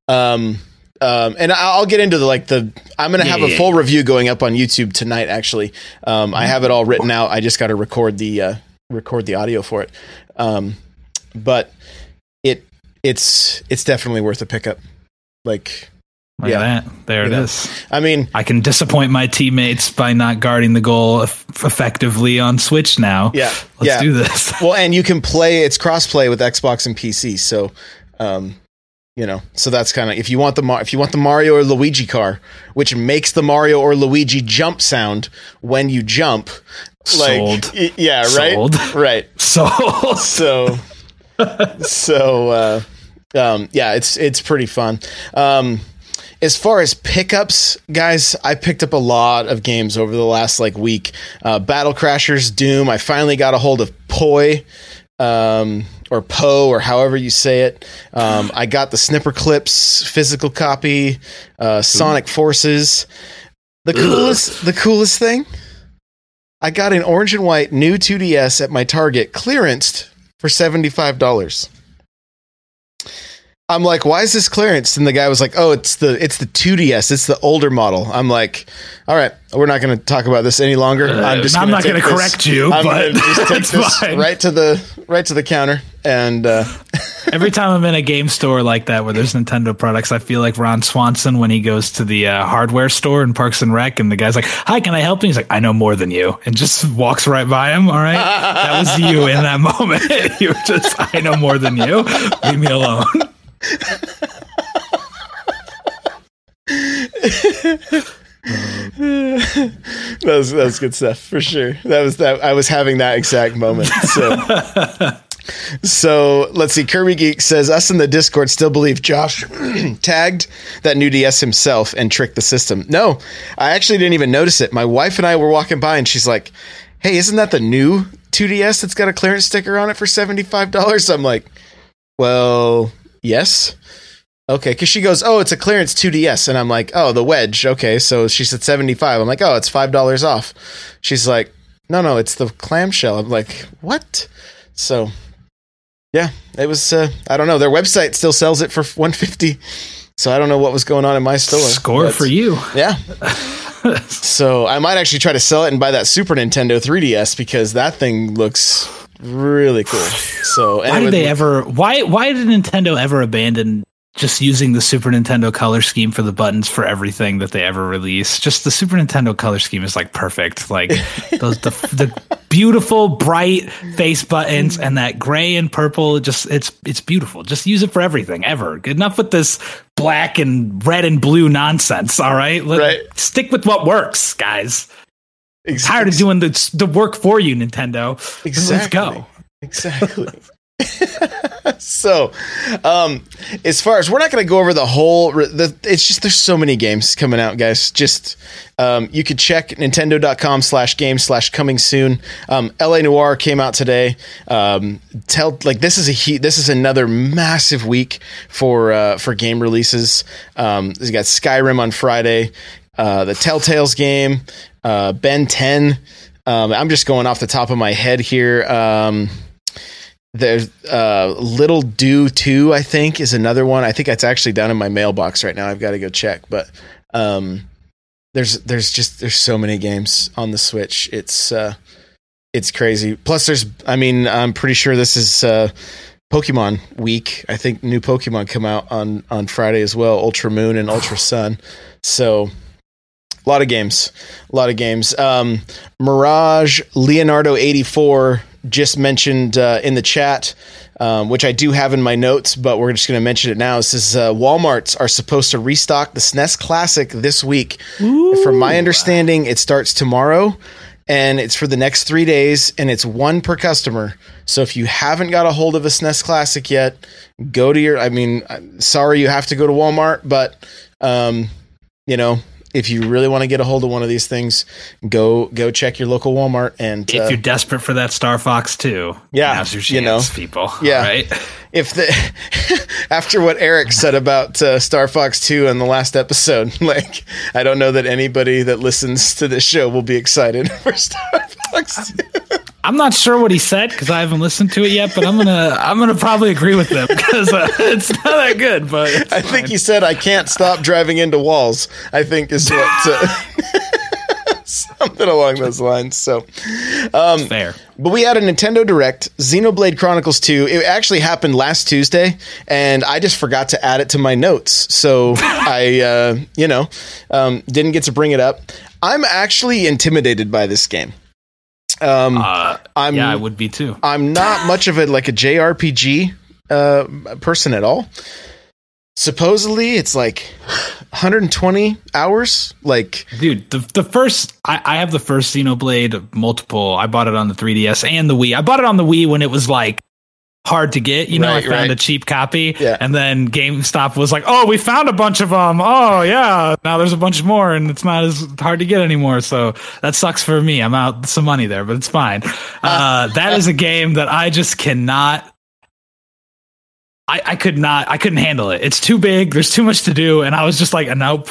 Um, um, and I- I'll get into the like the. I'm gonna have Yeah, a yeah, full review going up on YouTube tonight. Actually, um, I have it all written out. I just got to record the uh, record the audio for it. Um, but it it's it's definitely worth a pickup. Like, look yeah. that. There You it know. is. I mean, I can disappoint my teammates by not guarding the goal eff- effectively on Switch now. Yeah, Let's yeah. do this. well, and you can play. It's crossplay with Xbox and PC. So, um, you know, so that's kind of if you want the if you want the Mario or Luigi car, which makes the Mario or Luigi jump sound when you jump. Like, Sold. yeah, right, Sold. right. So, So, so, uh, um, yeah, it's it's pretty fun. Um, as far as pickups, guys, I picked up a lot of games over the last like week. Uh, Battle Crashers, Doom. I finally got a hold of Poi, um, or Poe, or however you say it. Um, I got the Snipperclips physical copy. Uh, Sonic Forces. The coolest, the coolest thing. I got an orange and white new 2DS at my Target clearanced for $75. I'm like, why is this clearance? And the guy was like, oh, it's the it's the 2DS, it's the older model. I'm like, all right, we're not going to talk about this any longer. I'm just Uh, I'm gonna not gonna correct you, I'm but gonna just take it's this fine. right to the right to the counter and uh, every time I'm in a game store like that where there's Nintendo products, I feel like Ron Swanson when he goes to the uh, hardware store in Parks and Rec, and the guy's like, "Hi, can I help you?" He's like, "I know more than you," and just walks right by him. All right, that was you in that moment. you were just, "I know more than you. Leave me alone." That was that was good stuff for sure. That was that I was having that exact moment. So So let's see. Kirby Geek says us in the Discord still believe Josh tagged that new DS himself and tricked the system. No, I actually didn't even notice it. My wife and I were walking by and she's like, "Hey, isn't that the new 2DS that's got a clearance sticker on it for seventy five dollars?" I'm like, "Well, yes." Okay, because she goes, "Oh, it's a clearance 2DS," and I'm like, "Oh, the wedge." Okay, so she said 75. I'm like, "Oh, it's five dollars off." She's like, "No, no, it's the clamshell." I'm like, "What?" So, yeah, it was. Uh, I don't know. Their website still sells it for 150. So I don't know what was going on in my store. Score but- for you. Yeah. so I might actually try to sell it and buy that Super Nintendo 3DS because that thing looks really cool. So Why did they ever? Why why did Nintendo ever abandon just using the Super Nintendo color scheme for the buttons for everything that they ever release? Just the Super Nintendo color scheme is like perfect. Like those the the beautiful bright face buttons and that gray and purple. Just it's it's beautiful. Just use it for everything ever. Enough with this black and red and blue nonsense. All right, Let- Right. Stick with what works, guys. Ex- Tired of doing the the work for you, Nintendo. Let's go. Exactly. so, um, as far as we're not going to go over the whole, the, it's just there's so many games coming out, guys. Just um, you could check Nintendo.com slash game slash coming soon. Um, L.A. Noire came out today. Um, tell like this is a he, this is another massive week for uh, for game releases. Um, you got Skyrim on Friday, uh, the Telltale's game, uh, Ben 10. Um, I'm just going off the top of my head here. Um, there's uh, Little Do 2, I think, is another one. I think that's actually down in my mailbox right now. I've got to go check. But um, there's there's just there's so many games on the Switch. It's uh, it's crazy. Plus, there's I mean, I'm pretty sure this is uh, Pokemon week. I think new Pokemon come out on on Friday as well. Ultra Moon and Ultra Sun. So a lot of games, a lot of games. Um, Mirage Leonardo eighty four just mentioned uh, in the chat, um, which I do have in my notes, but we're just going to mention it now. It says uh, Walmart's are supposed to restock the SNES Classic this week. From my understanding, it starts tomorrow. And it's for the next three days, and it's one per customer. So if you haven't got a hold of a SNES Classic yet, go to your. I mean, sorry you have to go to Walmart, but um, you know, if you really want to get a hold of one of these things, go go check your local Walmart and If uh, you're desperate for that Star Fox 2, Yeah, now's your chance, you know. people. Yeah. Right? if the after what Eric said about uh, Star Fox 2 in the last episode, like I don't know that anybody that listens to this show will be excited for Star Fox 2. I'm not sure what he said because I haven't listened to it yet, but I'm gonna I'm gonna probably agree with him because uh, it's not that good. But I think he said I can't stop driving into walls. I think is what uh, something along those lines. So fair. But we had a Nintendo Direct, Xenoblade Chronicles 2. It actually happened last Tuesday, and I just forgot to add it to my notes. So I, uh, you know, um, didn't get to bring it up. I'm actually intimidated by this game. Um, Uh, I'm, yeah, I would be too. I'm not much of a like a JRPG uh, person at all. Supposedly, it's like 120 hours. Like, Dude, the the first I, I have the first Xenoblade multiple. I bought it on the 3DS and the Wii. I bought it on the Wii when it was like hard to get. You know, Right, I found right. a cheap copy, Yeah. and then GameStop was like, "Oh, we found a bunch of them. Oh, yeah, now there's a bunch more, and it's not as hard to get anymore." So that sucks for me. I'm out some money there, but it's fine. Uh, that is a game that I just cannot. I, I could not. I couldn't handle it. It's too big. There's too much to do, and I was just like, "Nope."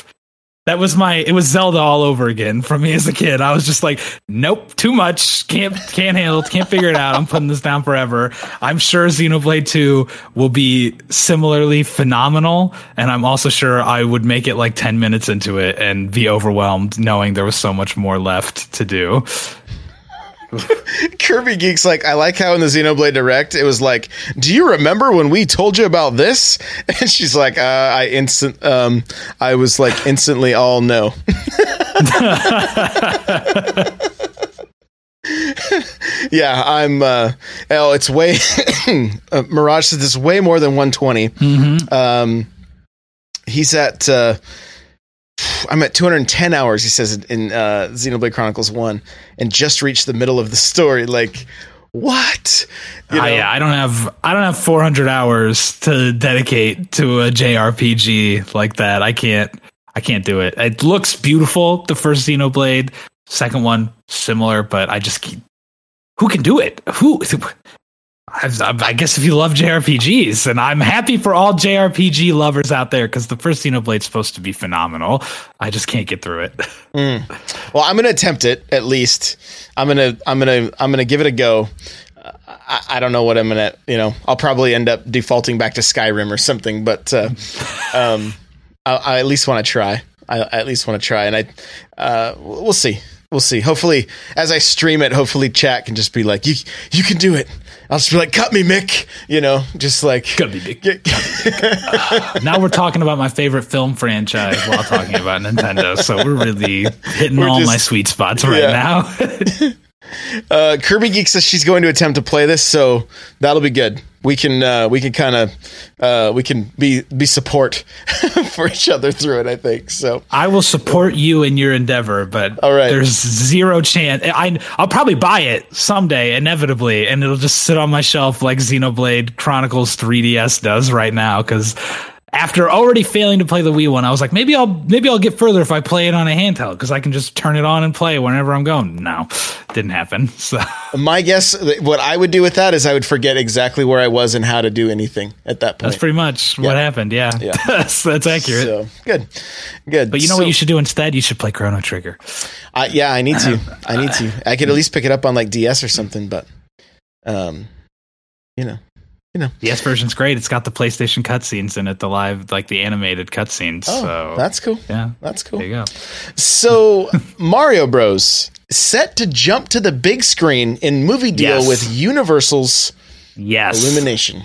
That was my it was Zelda all over again for me as a kid. I was just like, nope, too much. Can't can't handle it, can't figure it out. I'm putting this down forever. I'm sure Xenoblade 2 will be similarly phenomenal, and I'm also sure I would make it like 10 minutes into it and be overwhelmed knowing there was so much more left to do. Kirby Geek's like, I like how in the Xenoblade Direct, it was like, do you remember when we told you about this? And she's like, uh, I instant, um, I was like instantly all no. yeah, I'm, uh, oh, it's way, uh, Mirage says it's way more than 120. Um, he's at, uh, I'm at 210 hours, he says in uh, Xenoblade Chronicles 1, and just reached the middle of the story. Like, what? You Ah, yeah, I don't have I don't have 400 hours to dedicate to a JRPG like that. I can't I can't do it. It looks beautiful. The first Xenoblade, second one similar, but I just keep, who can do it? Who? I, I guess if you love JRPGs, and I'm happy for all JRPG lovers out there because the first Xenoblade's supposed to be phenomenal. I just can't get through it. Well, I'm gonna attempt it at least. I'm gonna I'm gonna I'm gonna give it a go. I, I don't know what I'm gonna you know. I'll probably end up defaulting back to Skyrim or something, but uh, um, I, I at least want to try. I, I at least want to try, and I uh, we'll see. We'll see. Hopefully, as I stream it, hopefully chat can just be like, "You, you can do it." I'll just be like, "Cut me, Mick," you know, just like, Gotta be big. now we're talking about my favorite film franchise while talking about Nintendo. So we're really hitting We're all just- my sweet spots right Yeah. now. Uh, Kirby Geek says she's going to attempt to play this, so that'll be good. We can uh, we can kind of uh, we can be be support for each other through it. I think so. I will support you in your endeavor, but All right. there's zero chance. I I'll probably buy it someday, inevitably, and it'll just sit on my shelf like Xenoblade Chronicles 3DS does right now. Because after already failing to play the Wii one, I was like, maybe I'll maybe I'll get further if I play it on a handheld because I can just turn it on and play whenever I'm going. No, didn't happen. So My guess, what I would do with that is I would forget exactly where I was and how to do anything at that point. that's pretty much what happened. Yeah, Yeah. that's, that's accurate. So good, good. But you know what you should do instead? You should play Chrono Trigger. I, yeah, I need to. I need to. I could at least pick it up on like DS or something. But, um, you know, The S version's great. It's got the PlayStation cutscenes in it, the live, like the animated cutscenes. oh, so that's cool. yeah, That's cool. there you go. So, Mario Bros. set to jump to the big screen in movie deal Yes. with Universal's Yes, Illumination.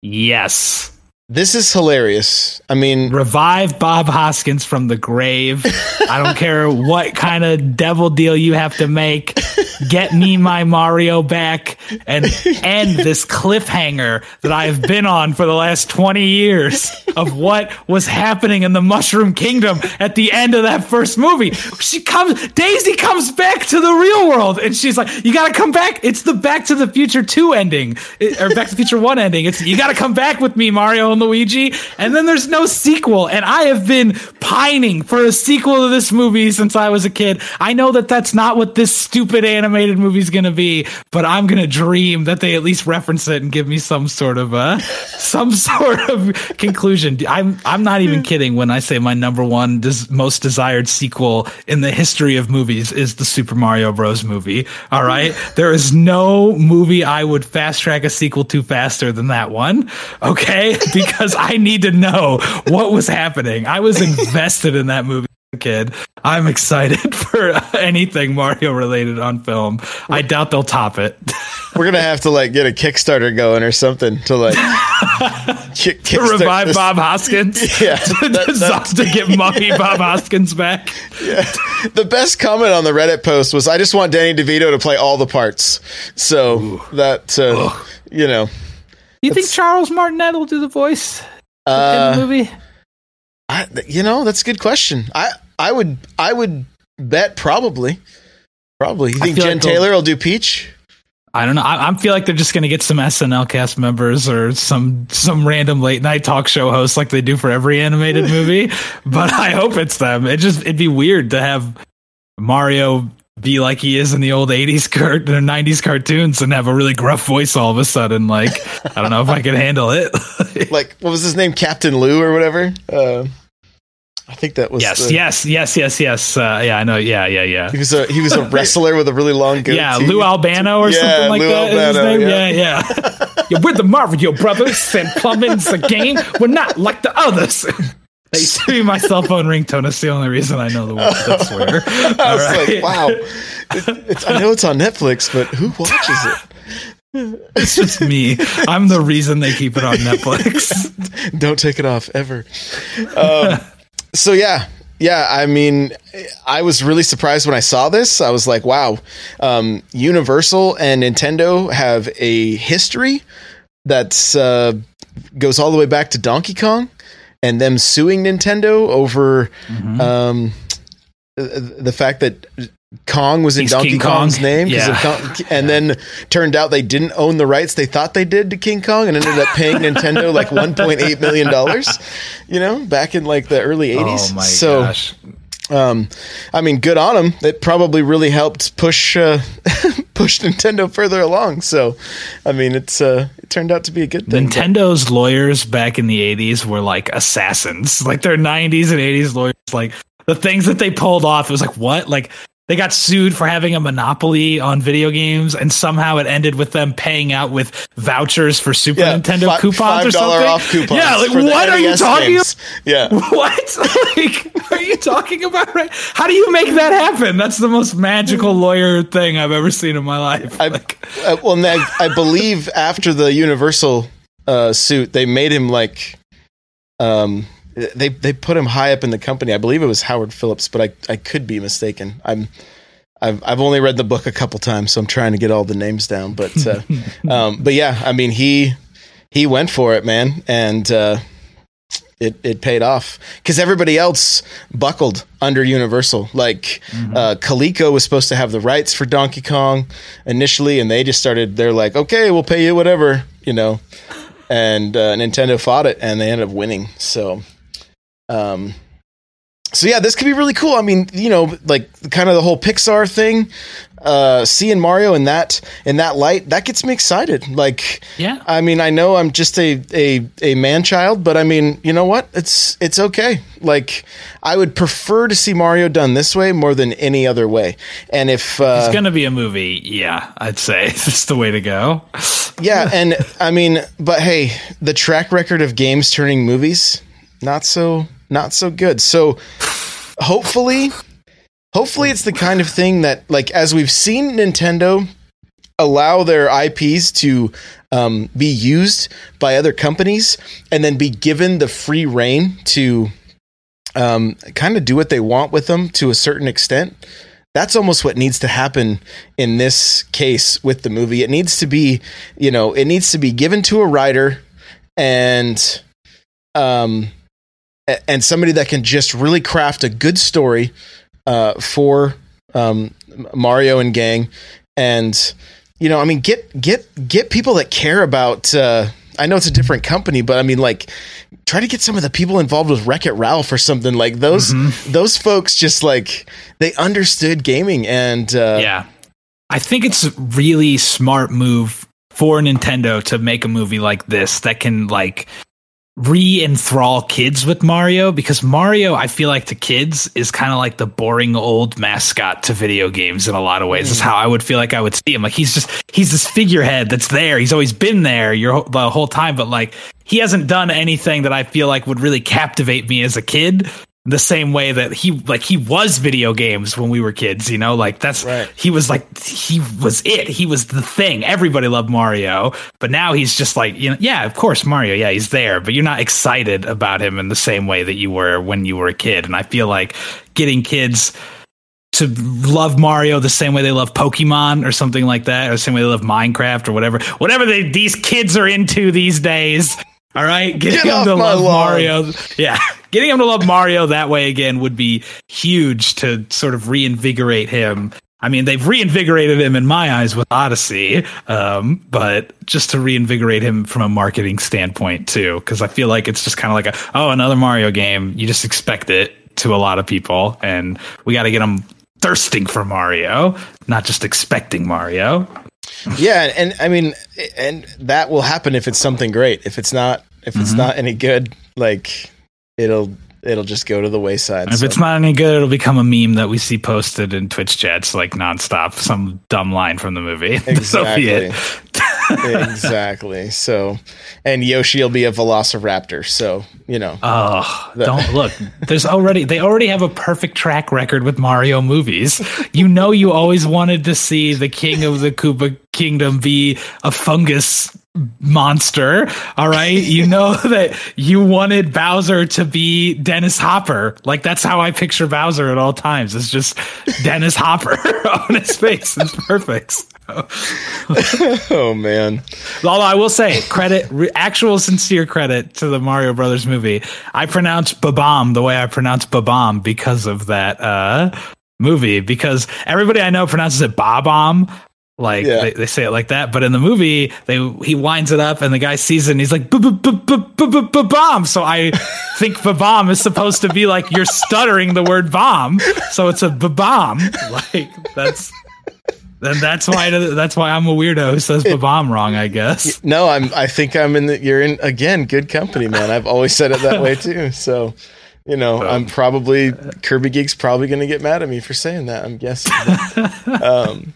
yes. This is hilarious. I mean, Revive Bob Hoskins from the grave. I don't care what kind of devil deal you have to make. Get me my Mario back and end this cliffhanger that I have been on for the last 20 years of what was happening in the Mushroom Kingdom at the end of that first movie. She comes, Daisy comes back to the real world and she's like, You gotta come back. It's the Back to the Future 2 ending, or Back to the Future 1 ending. It's, You gotta come back with me, Mario, Luigi, and then there's no sequel. And I have been pining for a sequel to this movie since I was a kid. I know that that's not what this stupid animated movie is going to be, but I'm going to dream that they at least reference it and give me some sort of uh some sort of conclusion. I'm I'm not even kidding when I say my number one des- most desired sequel in the history of movies is the Super Mario Bros. movie. All right, there is no movie I would fast track a sequel to faster than that one. Okay, because I need to know what was happening. I was invested in that movie. as a Kid, I'm excited for anything Mario related on film. I doubt they'll top it. We're gonna have to like get a Kickstarter going or something to like kick, to revive Bob Hoskins. Yeah, to, that- that- to get mummy Bob Hoskins back. Yeah. The best comment on the Reddit post was, "I just want Danny DeVito to play all the parts." So that uh, you know, You think Charles Martinet will do the voice uh, in the movie? I, you know, that's a good question. I I would I would bet probably, probably. You I think Jen like Taylor will do Peach? I don't know. I, I feel like they're just going to get some SNL cast members or some some random late night talk show host like they do for every animated movie. but I hope it's them. It just it'd be weird to have Mario be like he is in the old 80s cart or 90s cartoons and have a really gruff voice all of a sudden like I don't know if I could handle it. Like what was his name, Captain Lou or whatever? Uh, I think that was. yes, the- yes, yes, yes, yes. Uh, yeah, I know. Yeah, yeah, yeah. He was a he was a wrestler with a really long goatee. Yeah, Lou Albano or Yeah, something like Lou that. Albano, name? yeah. Yeah, yeah. yeah. We're the Mario brothers, and plumbing's a game. We're not like the others. That used to be my cell phone ringtone. That's the only reason I know the words. I swear. I was like, wow. It- it's, I know it's on Netflix, but who watches it? It's just me. I'm the reason they keep it on Netflix. Don't take it off ever. Um, so yeah, yeah. I mean, I was really surprised when I saw this. I was like, wow. Um, Universal and Nintendo have a history that's uh, goes all the way back to Donkey Kong and them suing Nintendo over um, the the fact that Kong was in He's Donkey King Kong. Kong's name, 'cause Yeah. Kong- and then turned out they didn't own the rights they thought they did to King Kong, and ended up paying Nintendo like 1.8 million dollars. You know, back in like the early 80s. Oh my so, gosh. Um, I mean, good on them. It probably really helped push uh, push Nintendo further along. So, I mean, it's uh, it turned out to be a good thing. Nintendo's lawyers back in the 80s were like assassins. Like their 90s and 80s lawyers, like the things that they pulled off, it was like, what? Like they got sued for having a monopoly on video games, and somehow it ended with them paying out with vouchers for Super Yeah, Nintendo fi- coupons or $5 something. off coupons. yeah, like what are you talking games. Yeah. What? Like, are you talking about? Right? How do you make that happen? That's the most magical lawyer thing I've ever seen in my life. I, Like, uh, well, I, I believe after the Universal uh, suit, they made him like, um, they they put him high up in the company. I believe it was Howard Phillips, but I I could be mistaken. I'm. I've I've only read the book a couple times, so I'm trying to get all the names down. But uh, um, but yeah, I mean he he went for it, man, and uh, it it paid off because everybody else buckled under Universal. Like uh, Coleco was supposed to have the rights for Donkey Kong initially, and they just started. They're like, okay, we'll pay you whatever, you know. And uh, Nintendo fought it, and they ended up winning. So, um, so yeah, this could be really cool. I mean, you know, like kind of the whole Pixar thing. Uh, seeing Mario in that in that light, that gets me excited. Like, Yeah. I mean, I know I'm just a a a man child, but I mean, you know what? It's it's okay. Like, I would prefer to see Mario done this way more than any other way. And if uh, it's gonna be a movie. Yeah, I'd say it's the way to go. yeah, and I mean, but hey, the track record of games turning movies not so not so good. So hopefully hopefully it's the kind of thing that like as we've seen Nintendo allow their IPs to um, be used by other companies and then be given the free reign to um, kind of do what they want with them to a certain extent. That's almost what needs to happen in this case with the movie. It needs to be, you know, it needs to be given to a writer and um and somebody that can just really craft a good story uh for um Mario and gang and you know, I mean get get get people that care about uh I know it's a different company, but I mean, like, try to get some of the people involved with Wreck It Ralph or something like those. Mm-hmm. Those folks just like they understood gaming, and uh, yeah. I think it's a really smart move for Nintendo to make a movie like this that can like re-enthrall kids with Mario because Mario I feel like to kids is kind of like the boring old mascot to video games in a lot of ways. Is hmm. how I would feel like I would see him. Like he's just he's this figurehead that's there. He's always been there your the whole time but like he hasn't done anything that I feel like would really captivate me as a kid the same way that he like he was video games when we were kids you know like that's Right. he was like he was it he was the thing everybody loved mario but now he's just like you know yeah of course mario yeah he's there but you're not excited about him in the same way that you were when you were a kid and i feel like getting kids to love Mario the same way they love Pokemon or something like that, or the same way they love Minecraft or whatever, whatever they, these kids are into these days. All right, getting Get off to love lawn. Mario, yeah, getting him to love Mario that way again would be huge to sort of reinvigorate him. I mean, they've reinvigorated him in my eyes with Odyssey, um, but just to reinvigorate him from a marketing standpoint too, because I feel like it's just kind of like a oh another Mario game. You just expect it to a lot of people, and we got to get them thirsting for Mario, not just expecting Mario. yeah, and I mean, and that will happen if it's something great. If it's not, if Mm-hmm. it's not any good, like it'll it'll just go to the wayside. If so. it's not any good, it'll become a meme that we see posted in Twitch chats like nonstop. Some dumb line from the movie. That'll exactly. So, and Yoshi will be a Velociraptor. So you know, Oh, don't look. There's already they already have a perfect track record with Mario movies. You know, you always wanted to see the king of the Koopa Kingdom be a fungus monster. All right, you know that you wanted Bowser to be Dennis Hopper. Like that's how I picture Bowser at all times. It's just Dennis Hopper on his face. It's perfect. oh man, Although I will say, credit, re- actual sincere credit to the Mario Brothers movie. I pronounce Babam the way I pronounce Babam because of that uh, movie. Because everybody I know pronounces it Babam. Like Yeah. they, they say it like that, but in the movie, they he winds it up, and the guy sees it, and he's like "Ba-ba-ba-ba-ba-ba-bomb." So I think "babam" is supposed to be like you're stuttering the word "bomb," so it's a "babam." Like that's then that's why that's why I'm a weirdo who says "babam" wrong. I guess. no, I'm. I think I'm in. The, you're in again. Good company, man. I've always said it that way too. So. You know, I'm probably Kirby Geek's probably going to get mad at me for saying that. I'm guessing. um,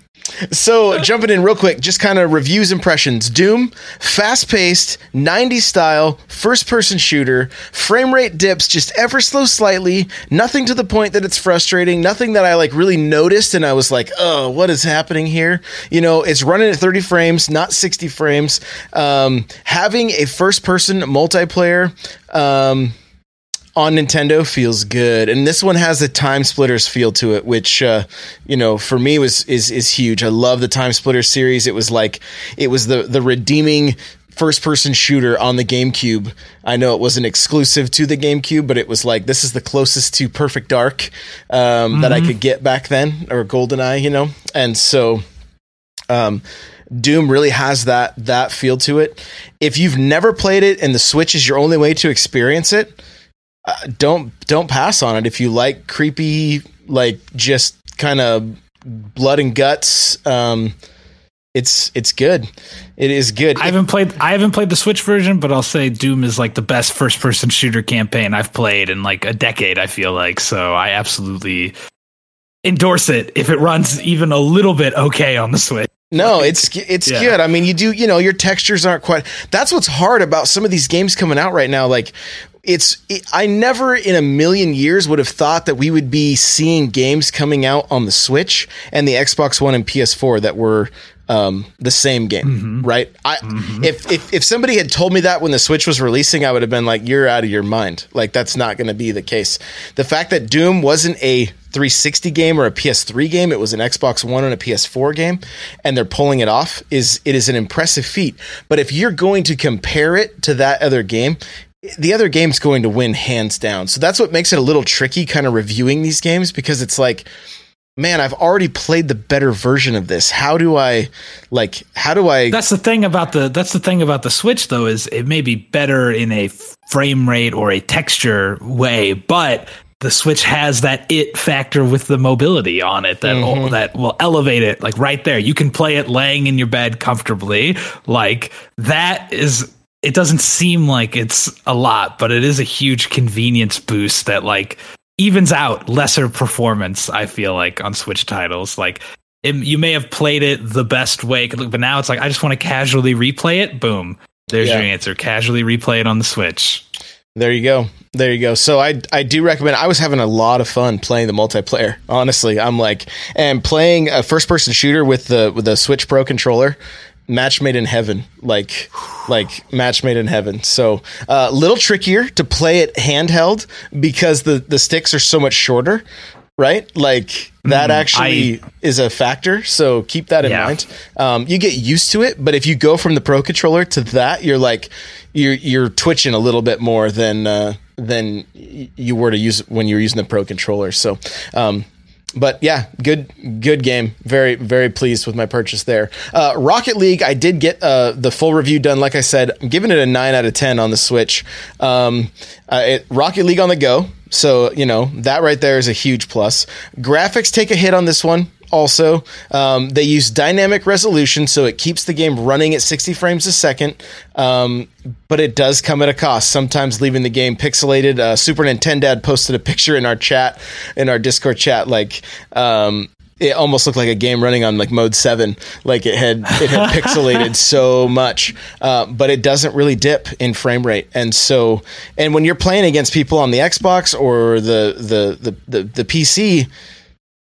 so jumping in real quick, just kind of reviews, impressions. Doom, fast paced, 90s style, first person shooter, frame rate dips just ever so slightly, nothing to the point that it's frustrating, nothing that I like really noticed and I was like, oh, what is happening here? You know, it's running at 30 frames, not 60 frames. Um, having a first person multiplayer, um, on Nintendo feels good, and this one has a TimeSplitters feel to it, which uh, you know for me was is is huge. I love the TimeSplitter series. It was like it was the the redeeming first person shooter on the GameCube. I know it wasn't exclusive to the GameCube, but it was like this is the closest to Perfect Dark um, that I could get back then, or GoldenEye, you know, and so. Um, Doom really has that that feel to it. If you've never played it and the Switch is your only way to experience it, uh, don't don't pass on it if you like creepy like just kind of blood and guts um it's it's good it is good I haven't played I haven't played the Switch version, but I'll say Doom is like the best first person shooter campaign I've played in like a decade, I feel like. So I absolutely endorse it if it runs even a little bit okay on the Switch. no it's it's Yeah. good i mean you do you know your textures aren't quite that's what's hard about some of these games coming out right now like it's it, i never in a million years would have thought that we would be seeing games coming out on the switch and the xbox one and ps4 that were um, the same game, right? I if, if if somebody had told me that when the Switch was releasing, I would have been like, "You're out of your mind." Like that's not going to be the case. The fact that Doom wasn't a 360 game or a PS3 game, it was an Xbox One and a PS4 game, and they're pulling it off is it is an impressive feat. But if you're going to compare it to that other game, the other game's going to win hands down. So that's what makes it a little tricky kind of reviewing these games because it's like man, I've already played the better version of this. How do I like how do I That's the thing about the that's the thing about the Switch though is it may be better in a frame rate or a texture way, but the Switch has that it factor with the mobility on it that mm-hmm. will, that will elevate it like right there. You can play it laying in your bed comfortably. Like that is it doesn't seem like it's a lot, but it is a huge convenience boost that like evens out lesser performance. I feel like on Switch titles, like it, you may have played it the best way, but now it's like I just want to casually replay it. Boom, there's Yeah. your answer. Casually replay it on the Switch. There you go. There you go. So I I do recommend. I was having a lot of fun playing the multiplayer. Honestly, I'm like and playing a first person shooter with the with the Switch Pro controller. Match made in heaven, like like match made in heaven. So a uh, little trickier to play it handheld because the the sticks are so much shorter, right? Like that actually is a factor. So keep that in Yeah. mind. Um, you get used to it, but if you go from the pro controller to that, you're like you're you're twitching a little bit more than uh, than you were to use when you were using the pro controller. So. Um, but yeah, good good game. Very very pleased with my purchase there. Uh, Rocket League, I did get uh, the full review done. Like I said, I'm giving it a nine out of ten on the Switch. Um, uh, it, Rocket League on the go, so you know that right there is a huge plus. Graphics take a hit on this one. Also, um, they use dynamic resolution, so it keeps the game running at 60 frames a second. Um, but it does come at a cost. Sometimes leaving the game pixelated. Uh, Super Nintendo posted a picture in our chat, in our Discord chat, like um, it almost looked like a game running on like mode seven. Like it had it had pixelated so much, uh, but it doesn't really dip in frame rate. And so, and when you're playing against people on the Xbox or the the the the, the PC.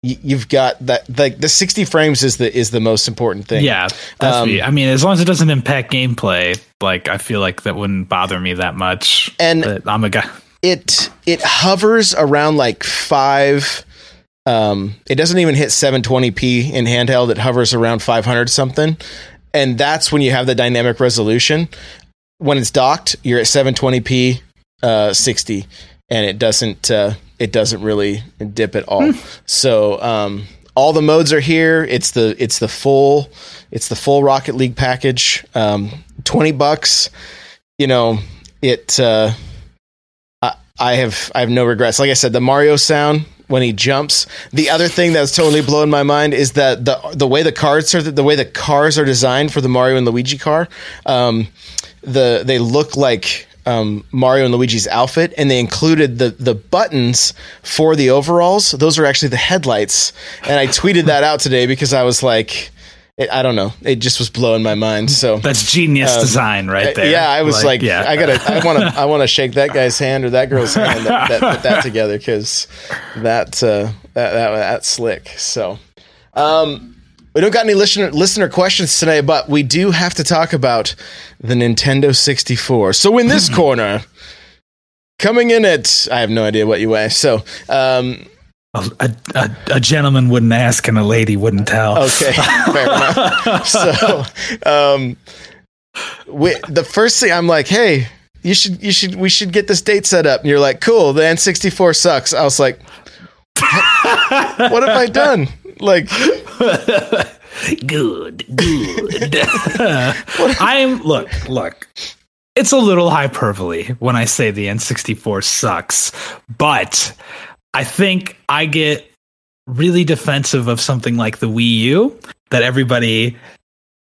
You've got that like the 60 frames is the is the most important thing. Yeah, that's Um, me. I mean, as long as it doesn't impact gameplay, like I feel like that wouldn't bother me that much. And- But I'm a guy. it it hovers around like five um it doesn't even hit 720p in handheld it hovers around 500 something and that's when you have the dynamic resolution when it's docked you're at 720p uh 60 and it doesn't uh it doesn't really dip at all so um all the modes are here it's the it's the full it's the full rocket league package um 20 bucks you know it uh I, I have I have no regrets. Like I said, the Mario sound when he jumps. The other thing that's totally blowing my mind is that the the way the cards are the way the cars are designed for the Mario and Luigi car. Um, the they look like um, Mario and Luigi's outfit, and they included the the buttons for the overalls. Those are actually the headlights, and I tweeted that out today because I was like. It, I don't know. It just was blowing my mind. So That's genius design right there. Um, yeah, I was like, yeah, I gotta, I want to, I want to shake that guy's hand or that girl's hand that, that put that together because that, uh, that, that, that's slick. So, um, we don't got any listener listener questions today, but we do have to talk about the Nintendo 64. So in this corner, coming in at, I have no idea what you weigh. So, um, a, a, a, gentleman wouldn't ask and a lady wouldn't tell. Okay, fair enough. So, um, we, the first thing I'm like, hey, you should, you should, we should get this date set up. And you're like, cool. The N64 sucks. I was like, what have I done? Like, Good, good. I'm look, look. It's a little hyperbole when I say the N64 sucks, but I think I get really defensive of something like the Wii U that everybody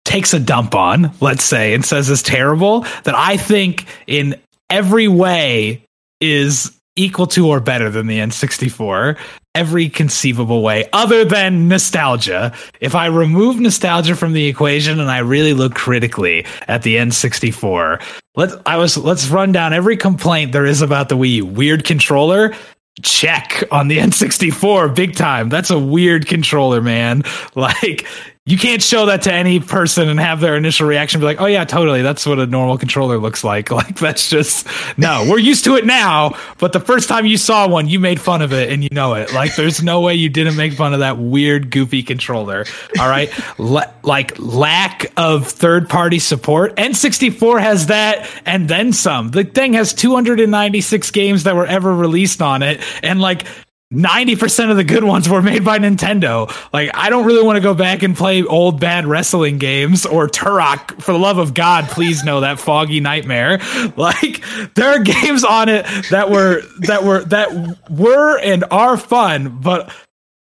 takes a dump on, let's say, and says is terrible, that I think in every way is equal to or better than the N64, every conceivable way, other than nostalgia. If I remove nostalgia from the equation and I really look critically at the N64, let's I was let's run down every complaint there is about the Wii U. Weird controller, check on the N64 big time. That's a weird controller, man. Like you can't show that to any person and have their initial reaction be like, "Oh yeah, totally. That's what a normal controller looks like." Like that's just no. We're used to it now, but the first time you saw one, you made fun of it and you know it. Like there's no way you didn't make fun of that weird goofy controller. All right? Like lack of third-party support. N64 has that and then some. The thing has 296 games that were ever released on it and like 90% of the good ones were made by Nintendo. Like, I don't really want to go back and play old bad wrestling games or Turok. For the love of God, please know that foggy nightmare. Like, there are games on it that were, that were, that were and are fun, but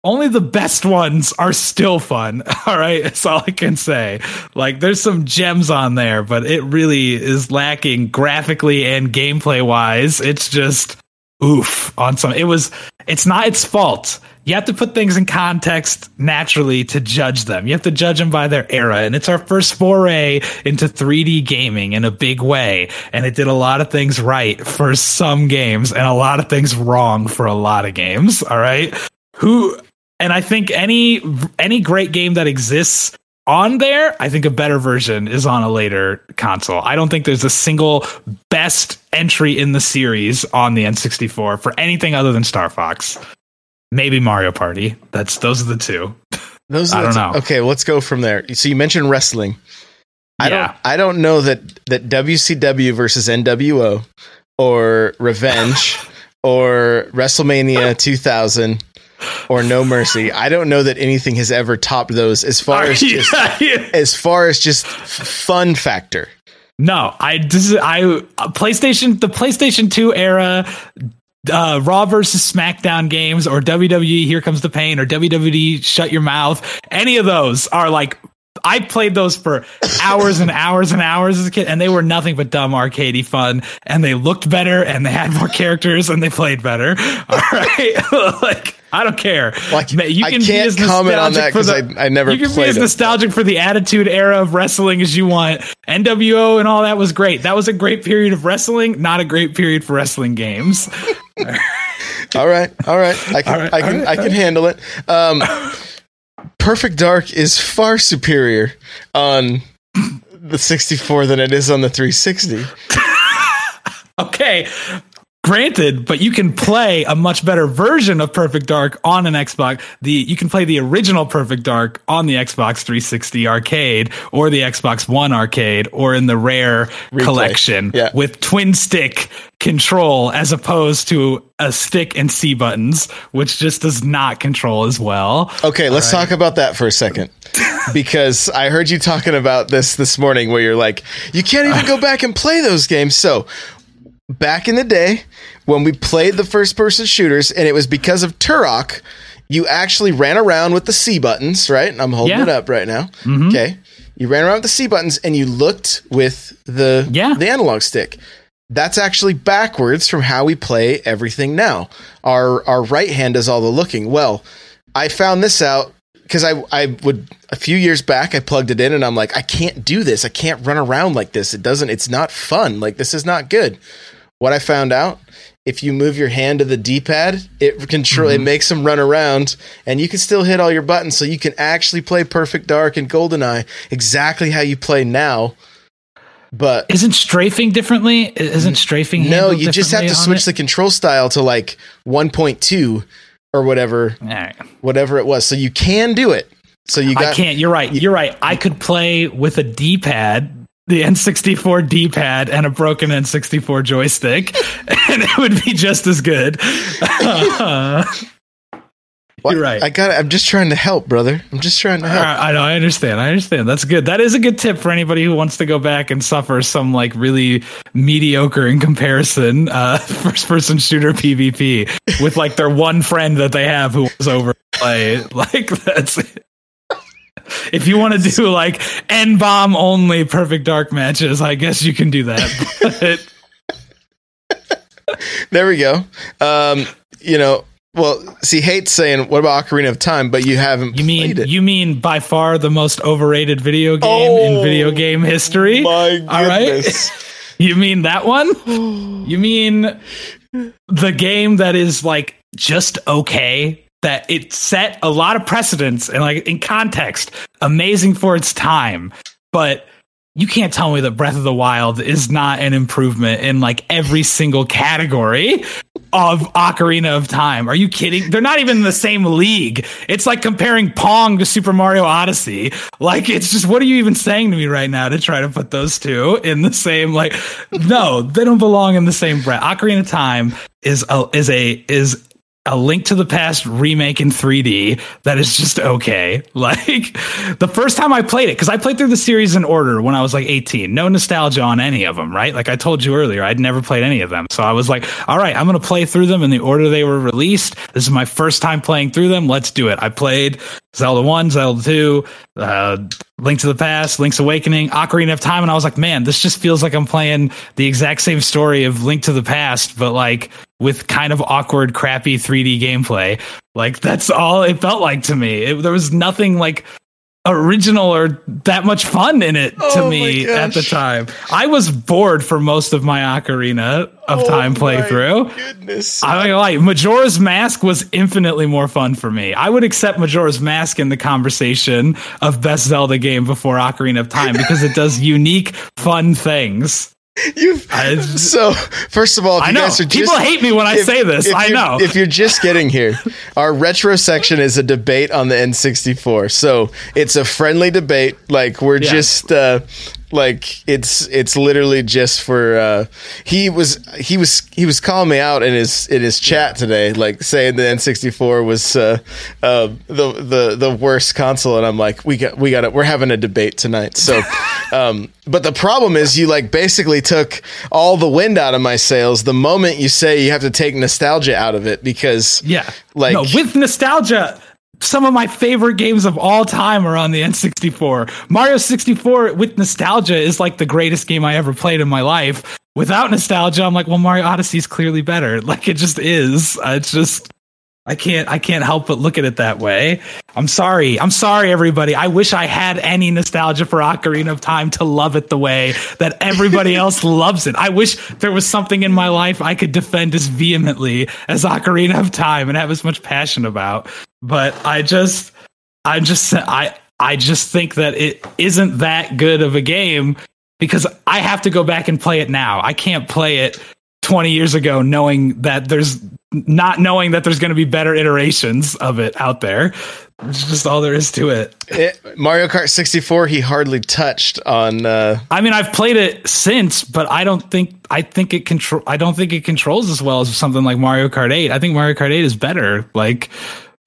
only the best ones are still fun. All right. That's all I can say. Like, there's some gems on there, but it really is lacking graphically and gameplay wise. It's just, oof on some it was it's not its fault. You have to put things in context naturally to judge them. You have to judge them by their era and it's our first foray into 3d gaming in a big way and it did a lot of things right for some games and a lot of things wrong for a lot of games all right? Who and i think any any great game that exists on there, I think a better version is on a later console. I don't think there's a single best entry in the series on the N64 for anything other than Star Fox. Maybe Mario Party. That's those are the two. Those I don't two- know. Okay, let's go from there. So you mentioned wrestling. I Yeah. don't I don't know that that WCW versus NWO or Revenge or WrestleMania 2000 or No Mercy. I don't know that anything has ever topped those as far as just as far as just fun factor. No, I this is, I PlayStation the PlayStation 2 era uh, Raw versus SmackDown games or WWE Here Comes the Pain or WWE Shut Your Mouth. Any of those are like I played those for hours and hours and hours as a kid, and they were nothing but dumb arcadey fun. And they looked better, and they had more characters, and they played better. All right, like I don't care. Like, Ma- I can't comment on that nostalgic for 'cause the- I- I never You can be played as it. nostalgic for the attitude era of wrestling as you want. NWO and all that was great. That was a great period of wrestling, not a great period for wrestling games. All right, all right. I can All right, I can all right, I can handle it. Um, Perfect Dark is far superior on the 64 than it is on the 360. Okay. Granted, but you can play a much better version of Perfect Dark on an Xbox. The you can play the original Perfect Dark on the Xbox 360 arcade or the Xbox One arcade or in the rare collection Yeah. with twin stick control as opposed to a stick and C buttons, which just does not control as well. Okay, let's talk about that for a second. Because I heard you talking about this this morning where you're like, you can't even go back and play those games. So, back in the day when we played the first person shooters and it was because of Turok, you actually ran around with the C buttons, right? And I'm holding Yeah. Mm-hmm. it up right now. Okay. You ran around with the C buttons and you looked with the Yeah. the analog stick. That's actually backwards from how we play everything now. Our our right hand does all the looking. Well, I found this out because I I would a few years back I plugged it in and I'm like I can't do this. I can't run around like this. It doesn't. It's not fun. Like this is not good. What I found out if you move your hand to the D-pad, it control it mm-hmm. makes them run around, and you can still hit all your buttons, so you can actually play Perfect Dark and GoldenEye exactly how you play now. But Isn't strafing differently? Isn't strafing no, you just have to switch the control style to like 1.2 or whatever, it? Right. whatever it was. So you can do it. So you got I can't. You're right. You're right. I could play with a D-pad, the N64 D-pad, and a broken N64 joystick, and it would be just as good. You're right. I got. I'm just trying to help, brother. I'm just trying to help. I know. I understand. I understand. That's good. That is a good tip for anybody who wants to go back and suffer some like really mediocre in comparison uh, first-person shooter PvP with like their one friend that they have who was over play. Like that's. If you want to do like N bomb only perfect dark matches, I guess you can do that. But There we go. Um, you know, well, see, hate's saying, "What about Ocarina of Time?" But you haven't you mean played it. you mean by far the most overrated video game Oh, in video game history? My goodness. All right. You mean that one? You mean the game that is like just okay? That it set a lot of precedents and like in context, amazing for its time. But you can't tell me that Breath of the Wild is not an improvement in like every single category of Ocarina of Time. Are you kidding? They're not even in the same league. It's like comparing Pong to Super Mario Odyssey. Like it's just what are you even saying to me right now to try to put those two in the same like no, they don't belong in the same breath. Ocarina of Time is a is a is a Link to the Past remake in 3D that is just okay. Like the first time I played it, because I played through the series in order when I was like 18. No nostalgia on any of them, right? Like I told you earlier, I'd never played any of them. So I was like, all right, I'm going to play through them in the order they were released. This is my first time playing through them. Let's do it. I played Zelda 1, Zelda 2, uh, Link to the Past, Link's Awakening, Ocarina of Time, and I was like, man, this just feels like I'm playing the exact same story of Link to the Past, but like with kind of awkward, crappy 3D gameplay. Like that's all it felt like to me. It, there was nothing like original or that much fun in it to Oh my me at the time. I was bored for most of my Ocarina of oh Time Oh my playthrough. Goodness. I mean, like Majora's Mask was infinitely more fun for me. I would accept Majora's Mask in the conversation of best Zelda game before Ocarina of Time because it does unique, fun things. You've, I- so first of all, if I know people hate me when I if- say this. I know. If you're just getting here, our retro section is a debate on the N64. So it's a friendly debate. Like we're Yeah. just uh, like it's it's literally just for uh, he was he was he was calling me out in his in his chat today, like saying the N64 was uh, uh, the the the worst console, and I'm like, we got we got it. We're having a debate tonight. So, um, but the problem is, you like basically took all the wind out of my sails the moment you say you have to take nostalgia out of it because yeah, like no, with nostalgia. Some of my favorite games of all time are on the N64. Mario 64 with nostalgia is like the greatest game I ever played in my life. Without nostalgia, I'm like, well, Mario Odyssey is clearly better. Like it just is. It's just I can't I can't help but look at it that way. I'm sorry. I'm sorry everybody. I wish I had any nostalgia for Ocarina of Time to love it the way that everybody else loves it. I wish there was something in my life I could defend as vehemently as Ocarina of Time and have as much passion about. But I just I just I I just think that it isn't that good of a game because I have to go back and play it now. I can't play it 20 years ago knowing that there's not knowing that there's going to be better iterations of it out there. It's just all there is to it. it, Mario Kart 64, he hardly touched on. Uh, I mean, I've played it since, but I don't think I think it control. I don't think it controls as well as something like Mario Kart 8. I think Mario Kart 8 is better. Like,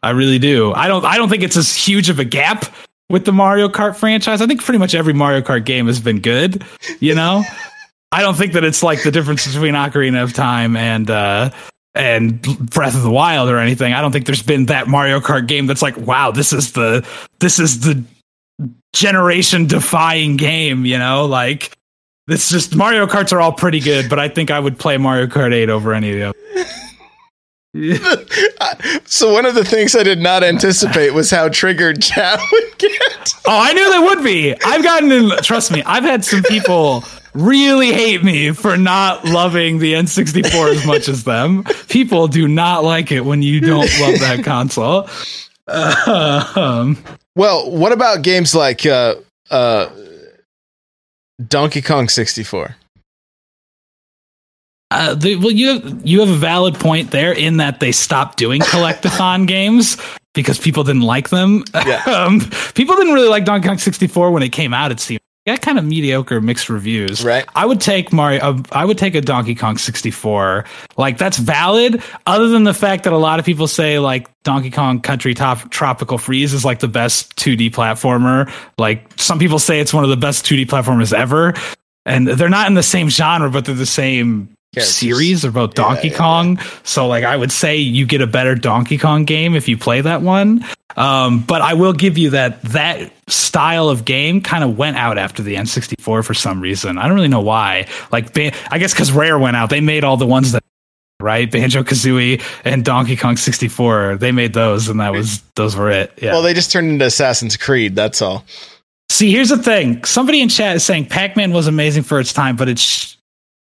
I really do. I don't. I don't think it's as huge of a gap with the Mario Kart franchise. I think pretty much every Mario Kart game has been good. You know, I don't think that it's like the difference between Ocarina of Time and. uh and Breath of the Wild or anything. I don't think there's been that Mario Kart game that's like, wow, this is the this is the generation defying game, you know? Like it's just Mario Karts are all pretty good, but I think I would play Mario Kart 8 over any of the other. so one of the things I did not anticipate was how triggered chat would get. Oh, I knew they would be. I've gotten in trust me, I've had some people really hate me for not loving the N64 as much as them. People do not like it when you don't love that console. Um, Well, what about games like uh, uh, Donkey Kong 64? Uh, the, well, you have, you have a valid point there in that they stopped doing collectathon games because people didn't like them. Yeah. um, people didn't really like Donkey Kong 64 when it came out. It seemed got kind of mediocre mixed reviews. Right. I would take Mario. Uh, I would take a Donkey Kong 64. Like that's valid. Other than the fact that a lot of people say like Donkey Kong Country Top Tropical Freeze is like the best 2D platformer. Like some people say it's one of the best 2D platformers ever. And they're not in the same genre, but they're the same Characters. series. Both Donkey yeah, Kong. So like I would say you get a better Donkey Kong game if you play that one. Um, but I will give you that that style of game kind of went out after the N64 for some reason. I don't really know why. Like I guess because Rare went out, they made all the ones that right Banjo Kazooie and Donkey Kong 64. They made those, and that was those were it. Yeah. Well, they just turned into Assassin's Creed. That's all. See, here's the thing. Somebody in chat is saying Pac-Man was amazing for its time, but it's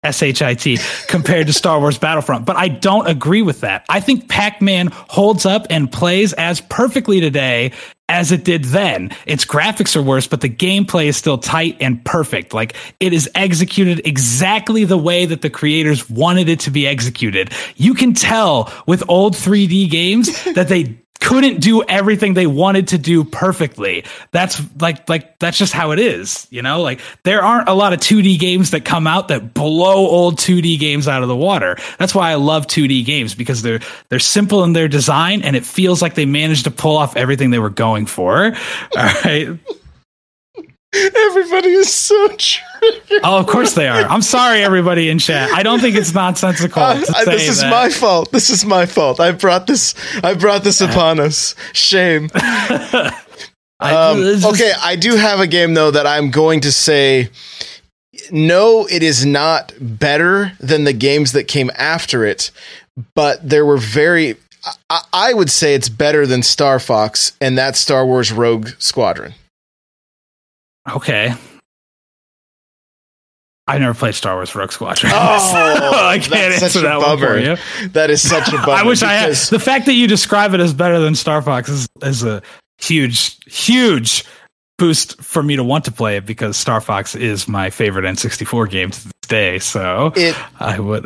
S-H-I-T compared to Star Wars Battlefront. But I don't agree with that. I think Pac-Man holds up and plays as perfectly today as it did then. Its graphics are worse, but the gameplay is still tight and perfect. Like it is executed exactly the way that the creators wanted it to be executed. You can tell with old 3D games that they couldn't do everything they wanted to do perfectly. That's like like that's just how it is, you know? Like there aren't a lot of 2D games that come out that blow old 2D games out of the water. That's why I love 2D games because they're they're simple in their design and it feels like they managed to pull off everything they were going for. All right. Everybody is so true. Oh, of course they are. I'm sorry, everybody in chat. I don't think it's nonsensical. Uh, uh, this is that. my fault. This is my fault. I brought this. I brought this upon us. Shame. Um, just- okay, I do have a game though that I'm going to say. No, it is not better than the games that came after it, but there were very. I, I would say it's better than Star Fox, and that's Star Wars Rogue Squadron. Okay. I never played Star Wars Rogue Squadron. Oh, I can't that's answer such a that one for bummer. you. That is such a bummer. I wish I had. The fact that you describe it as better than Star Fox is, is a huge, huge boost for me to want to play it because Star Fox is my favorite N64 game to this day. So It I would.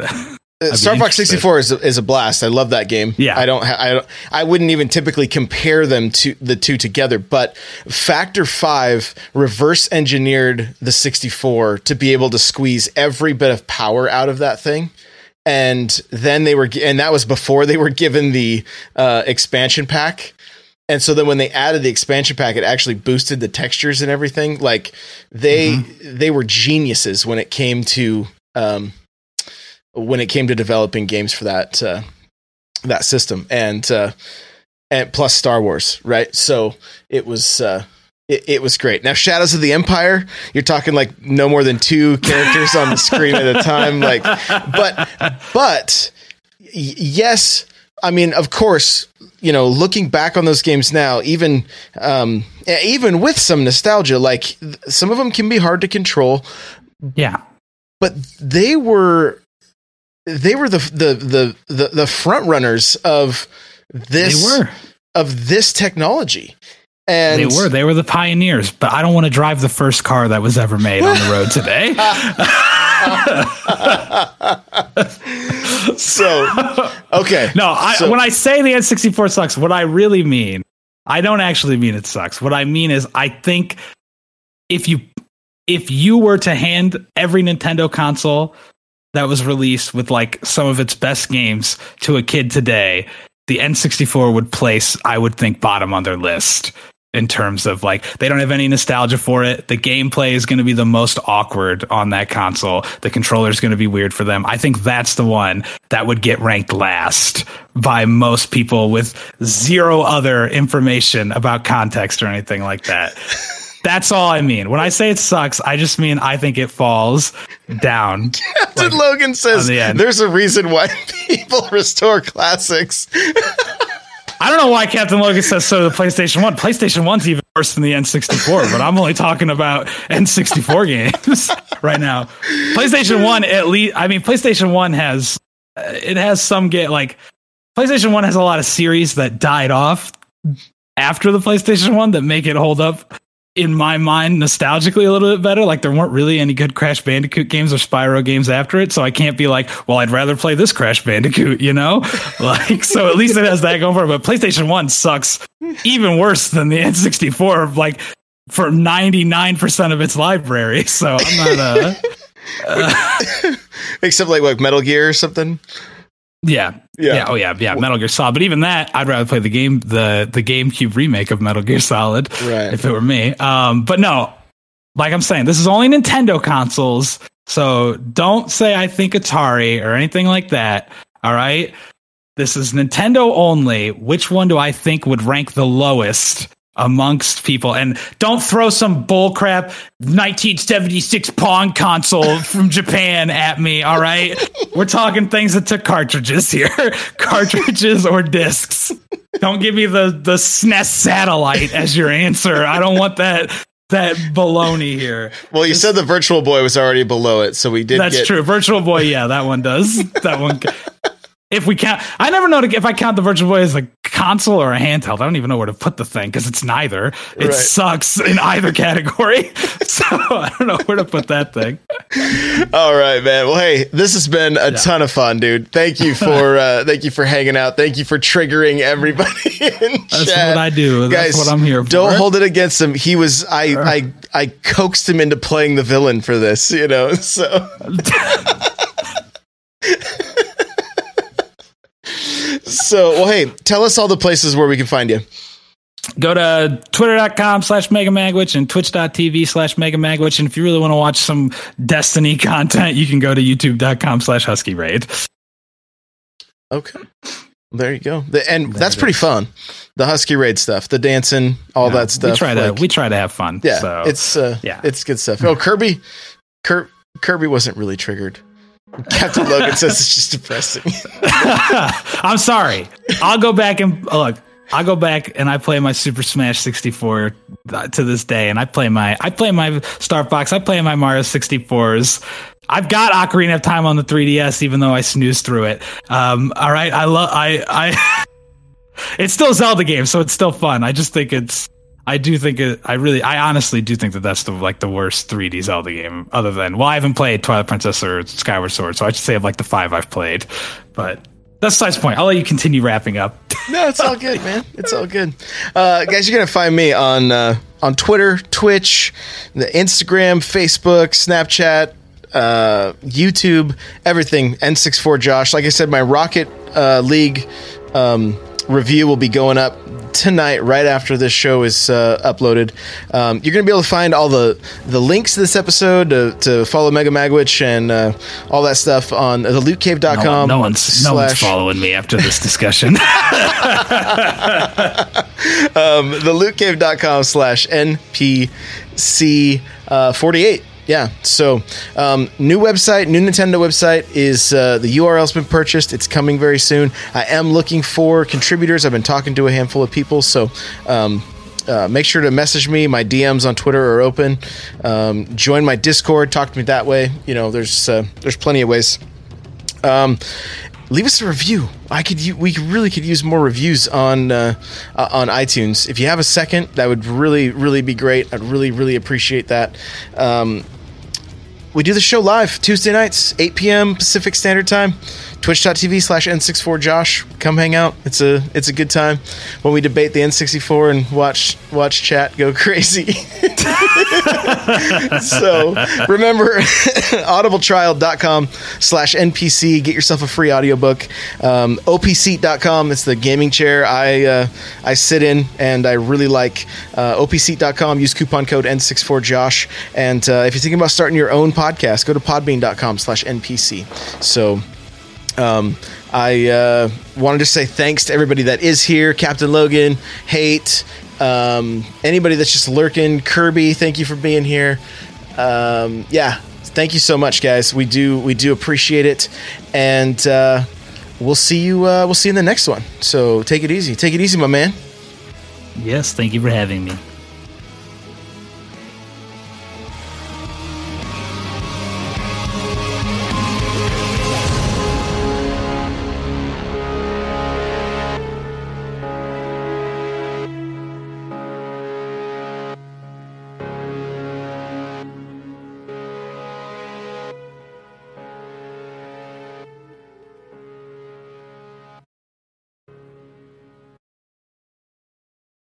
Uh, be Star Fox 64 is a, is a blast. I love that game. Yeah. I don't ha- I don't I wouldn't even typically compare them to the two together, but Factor 5 reverse engineered the 64 to be able to squeeze every bit of power out of that thing. And then they were and that was before they were given the uh, expansion pack. And so then when they added the expansion pack, it actually boosted the textures and everything. Like they they were geniuses when it came to um, when it came to developing games for that uh, that system and uh, and plus Star Wars, right? So it was uh, it, it was great. Now Shadows of the Empire, you're talking like no more than two characters on the screen at a time, like but but y- yes, I mean of course. You know, looking back on those games now, even um, even with some nostalgia, like th- some of them can be hard to control yeah. but they were they were the the the the, the front runners of this They were. of this technology and They were. They were the pioneers, but I don't want to drive the first car that was ever made on the road today. so okay No, I, So- when I say the N64 sucks, what I really mean, I don't actually mean it sucks. What I mean is, I think if you if you were to hand every Nintendo console that was released with like some of its best games to a kid today, the N64 would place, I would think, bottom on their list in terms of like they don't have any nostalgia for it. The gameplay is going to be the most awkward on that console. The controller is going to be weird for them. I think that's the one that would get ranked last by most people with zero other information about context or anything like that. That's all I mean. When I say it sucks, I just mean I think it falls down. Captain Logan says the there's a reason why people restore classics I don't know why Captain Logan says so to the PlayStation 1. PlayStation 1's even worse than the N64, but I'm only talking about N64 games right now. PlayStation 1 at least I mean PlayStation 1 has uh, it has some get like PlayStation 1 has a lot of series that died off after the PlayStation 1 that make it hold up in my mind nostalgically a little bit better. Like there weren't really any good Crash Bandicoot games or Spyro games after it, so I can't be like, well, I'd rather play this Crash Bandicoot, you know? Like so at least it has that going for it. But PlayStation 1 sucks even worse than the N64, like for 99% of its library. So I'm not uh except like like Metal Gear or something Yeah. Yeah. yeah. Oh yeah. Yeah. Metal Gear Solid. But even that, I'd rather play the game, the the GameCube remake of Metal Gear Solid, Right. if it were me. Um, but no, like I'm saying, this is only Nintendo consoles, so don't say I think Atari or anything like that. All right. This is Nintendo only. Which one do I think would rank the lowest amongst people? And don't throw some bullcrap 1976 Pong console from Japan at me. All right. We're talking things that took cartridges here, cartridges or discs. Don't give me the the SNES satellite as your answer. I don't want that that baloney here. well you said the virtual boy was already below it so we did That's get true. Virtual Boy, yeah, that one does. That one. If we count, I never know if I count the Virtual Boy as a console or a handheld. I don't even know where to put the thing because it's neither. It Right. sucks in either category. so I don't know where to put that thing. All right, man. Well, hey, this has been a ton of fun, dude. Thank you for uh, thank you for hanging out. Thank you for triggering everybody in That's chat. what I do. That's what I'm here for. Don't hold it against him. He was I I I coaxed him into playing the villain for this, you know. So So, well, hey, tell us all the places where we can find you. go to twitter.com slash megamagwitch and twitch.tv slash megamagwitch and if you really want to watch some destiny content you can go to youtube.com slash husky raid Okay. There you go. The, and There that's pretty fun. The Husky Raid stuff, the dancing, all Yeah, that stuff. we try to like- we try to have fun yeah, so it's uh, yeah. it's good stuff. Oh, Kirby, Kir- Kirby wasn't really triggered. Captain Logan says it's just depressing. i'm sorry i'll go back and look i'll go back and i play my super smash 64 uh, to this day and i play my i play my star fox i play my mario 64s I've got Ocarina of Time on the 3DS, even though I snoozed through it. Um, all right, I love I I. it's still Zelda game, so it's still fun. I just think it's. I do think it. I really. I honestly do think that that's the like the worst 3D Zelda game, other than well, I haven't played Twilight Princess or Skyward Sword, so I should say of like the five I've played. But that's the point. I'll let you continue wrapping up. no, it's all good, man. It's all good. Uh, guys, you're gonna find me on uh, on Twitter, Twitch, the Instagram, Facebook, Snapchat, uh, YouTube, everything. N64 Josh. Like I said, my Rocket uh, League um, review will be going up tonight right after this show is uh, uploaded um, you're going to be able to find all the the links to this episode to, to follow mega magwitch and uh, all that stuff on the No, one- no one's no one's following me after this discussion. um, thelootcave.com slash npc uh, 48 yeah so um, new website new nintendo website is uh, the url's been purchased it's coming very soon i am looking for contributors i've been talking to a handful of people so um, uh, make sure to message me. My DMs on Twitter are open. Um, join my Discord. Talk to me that way. You know, there's uh, there's plenty of ways. Um, leave us a review. I could we really could use more reviews on uh, uh, on iTunes. If you have a second, that would really really be great. I'd really really appreciate that. Um, we do the show live Tuesday nights, 8 p.m. Pacific Standard Time. Twitch.tv slash N64Josh. Come hang out. It's a it's a good time when we debate the N64 and watch watch chat go crazy. so remember audibletrial.com slash npc get yourself a free audiobook um, opseat.com it's the gaming chair i uh, i sit in and i really like uh, opseat.com use coupon code n64josh and uh, if you're thinking about starting your own podcast go to podbean.com slash npc so um, I uh, wanted to say thanks to everybody that is here. Captain Logan, Hate, um, anybody that's just lurking. Kirby, thank you for being here. Um, yeah, thank you so much, guys. We do we do appreciate it, and uh, we'll see you uh, we'll see you in the next one. So take it easy. Take it easy, my man. yes, thank you for having me.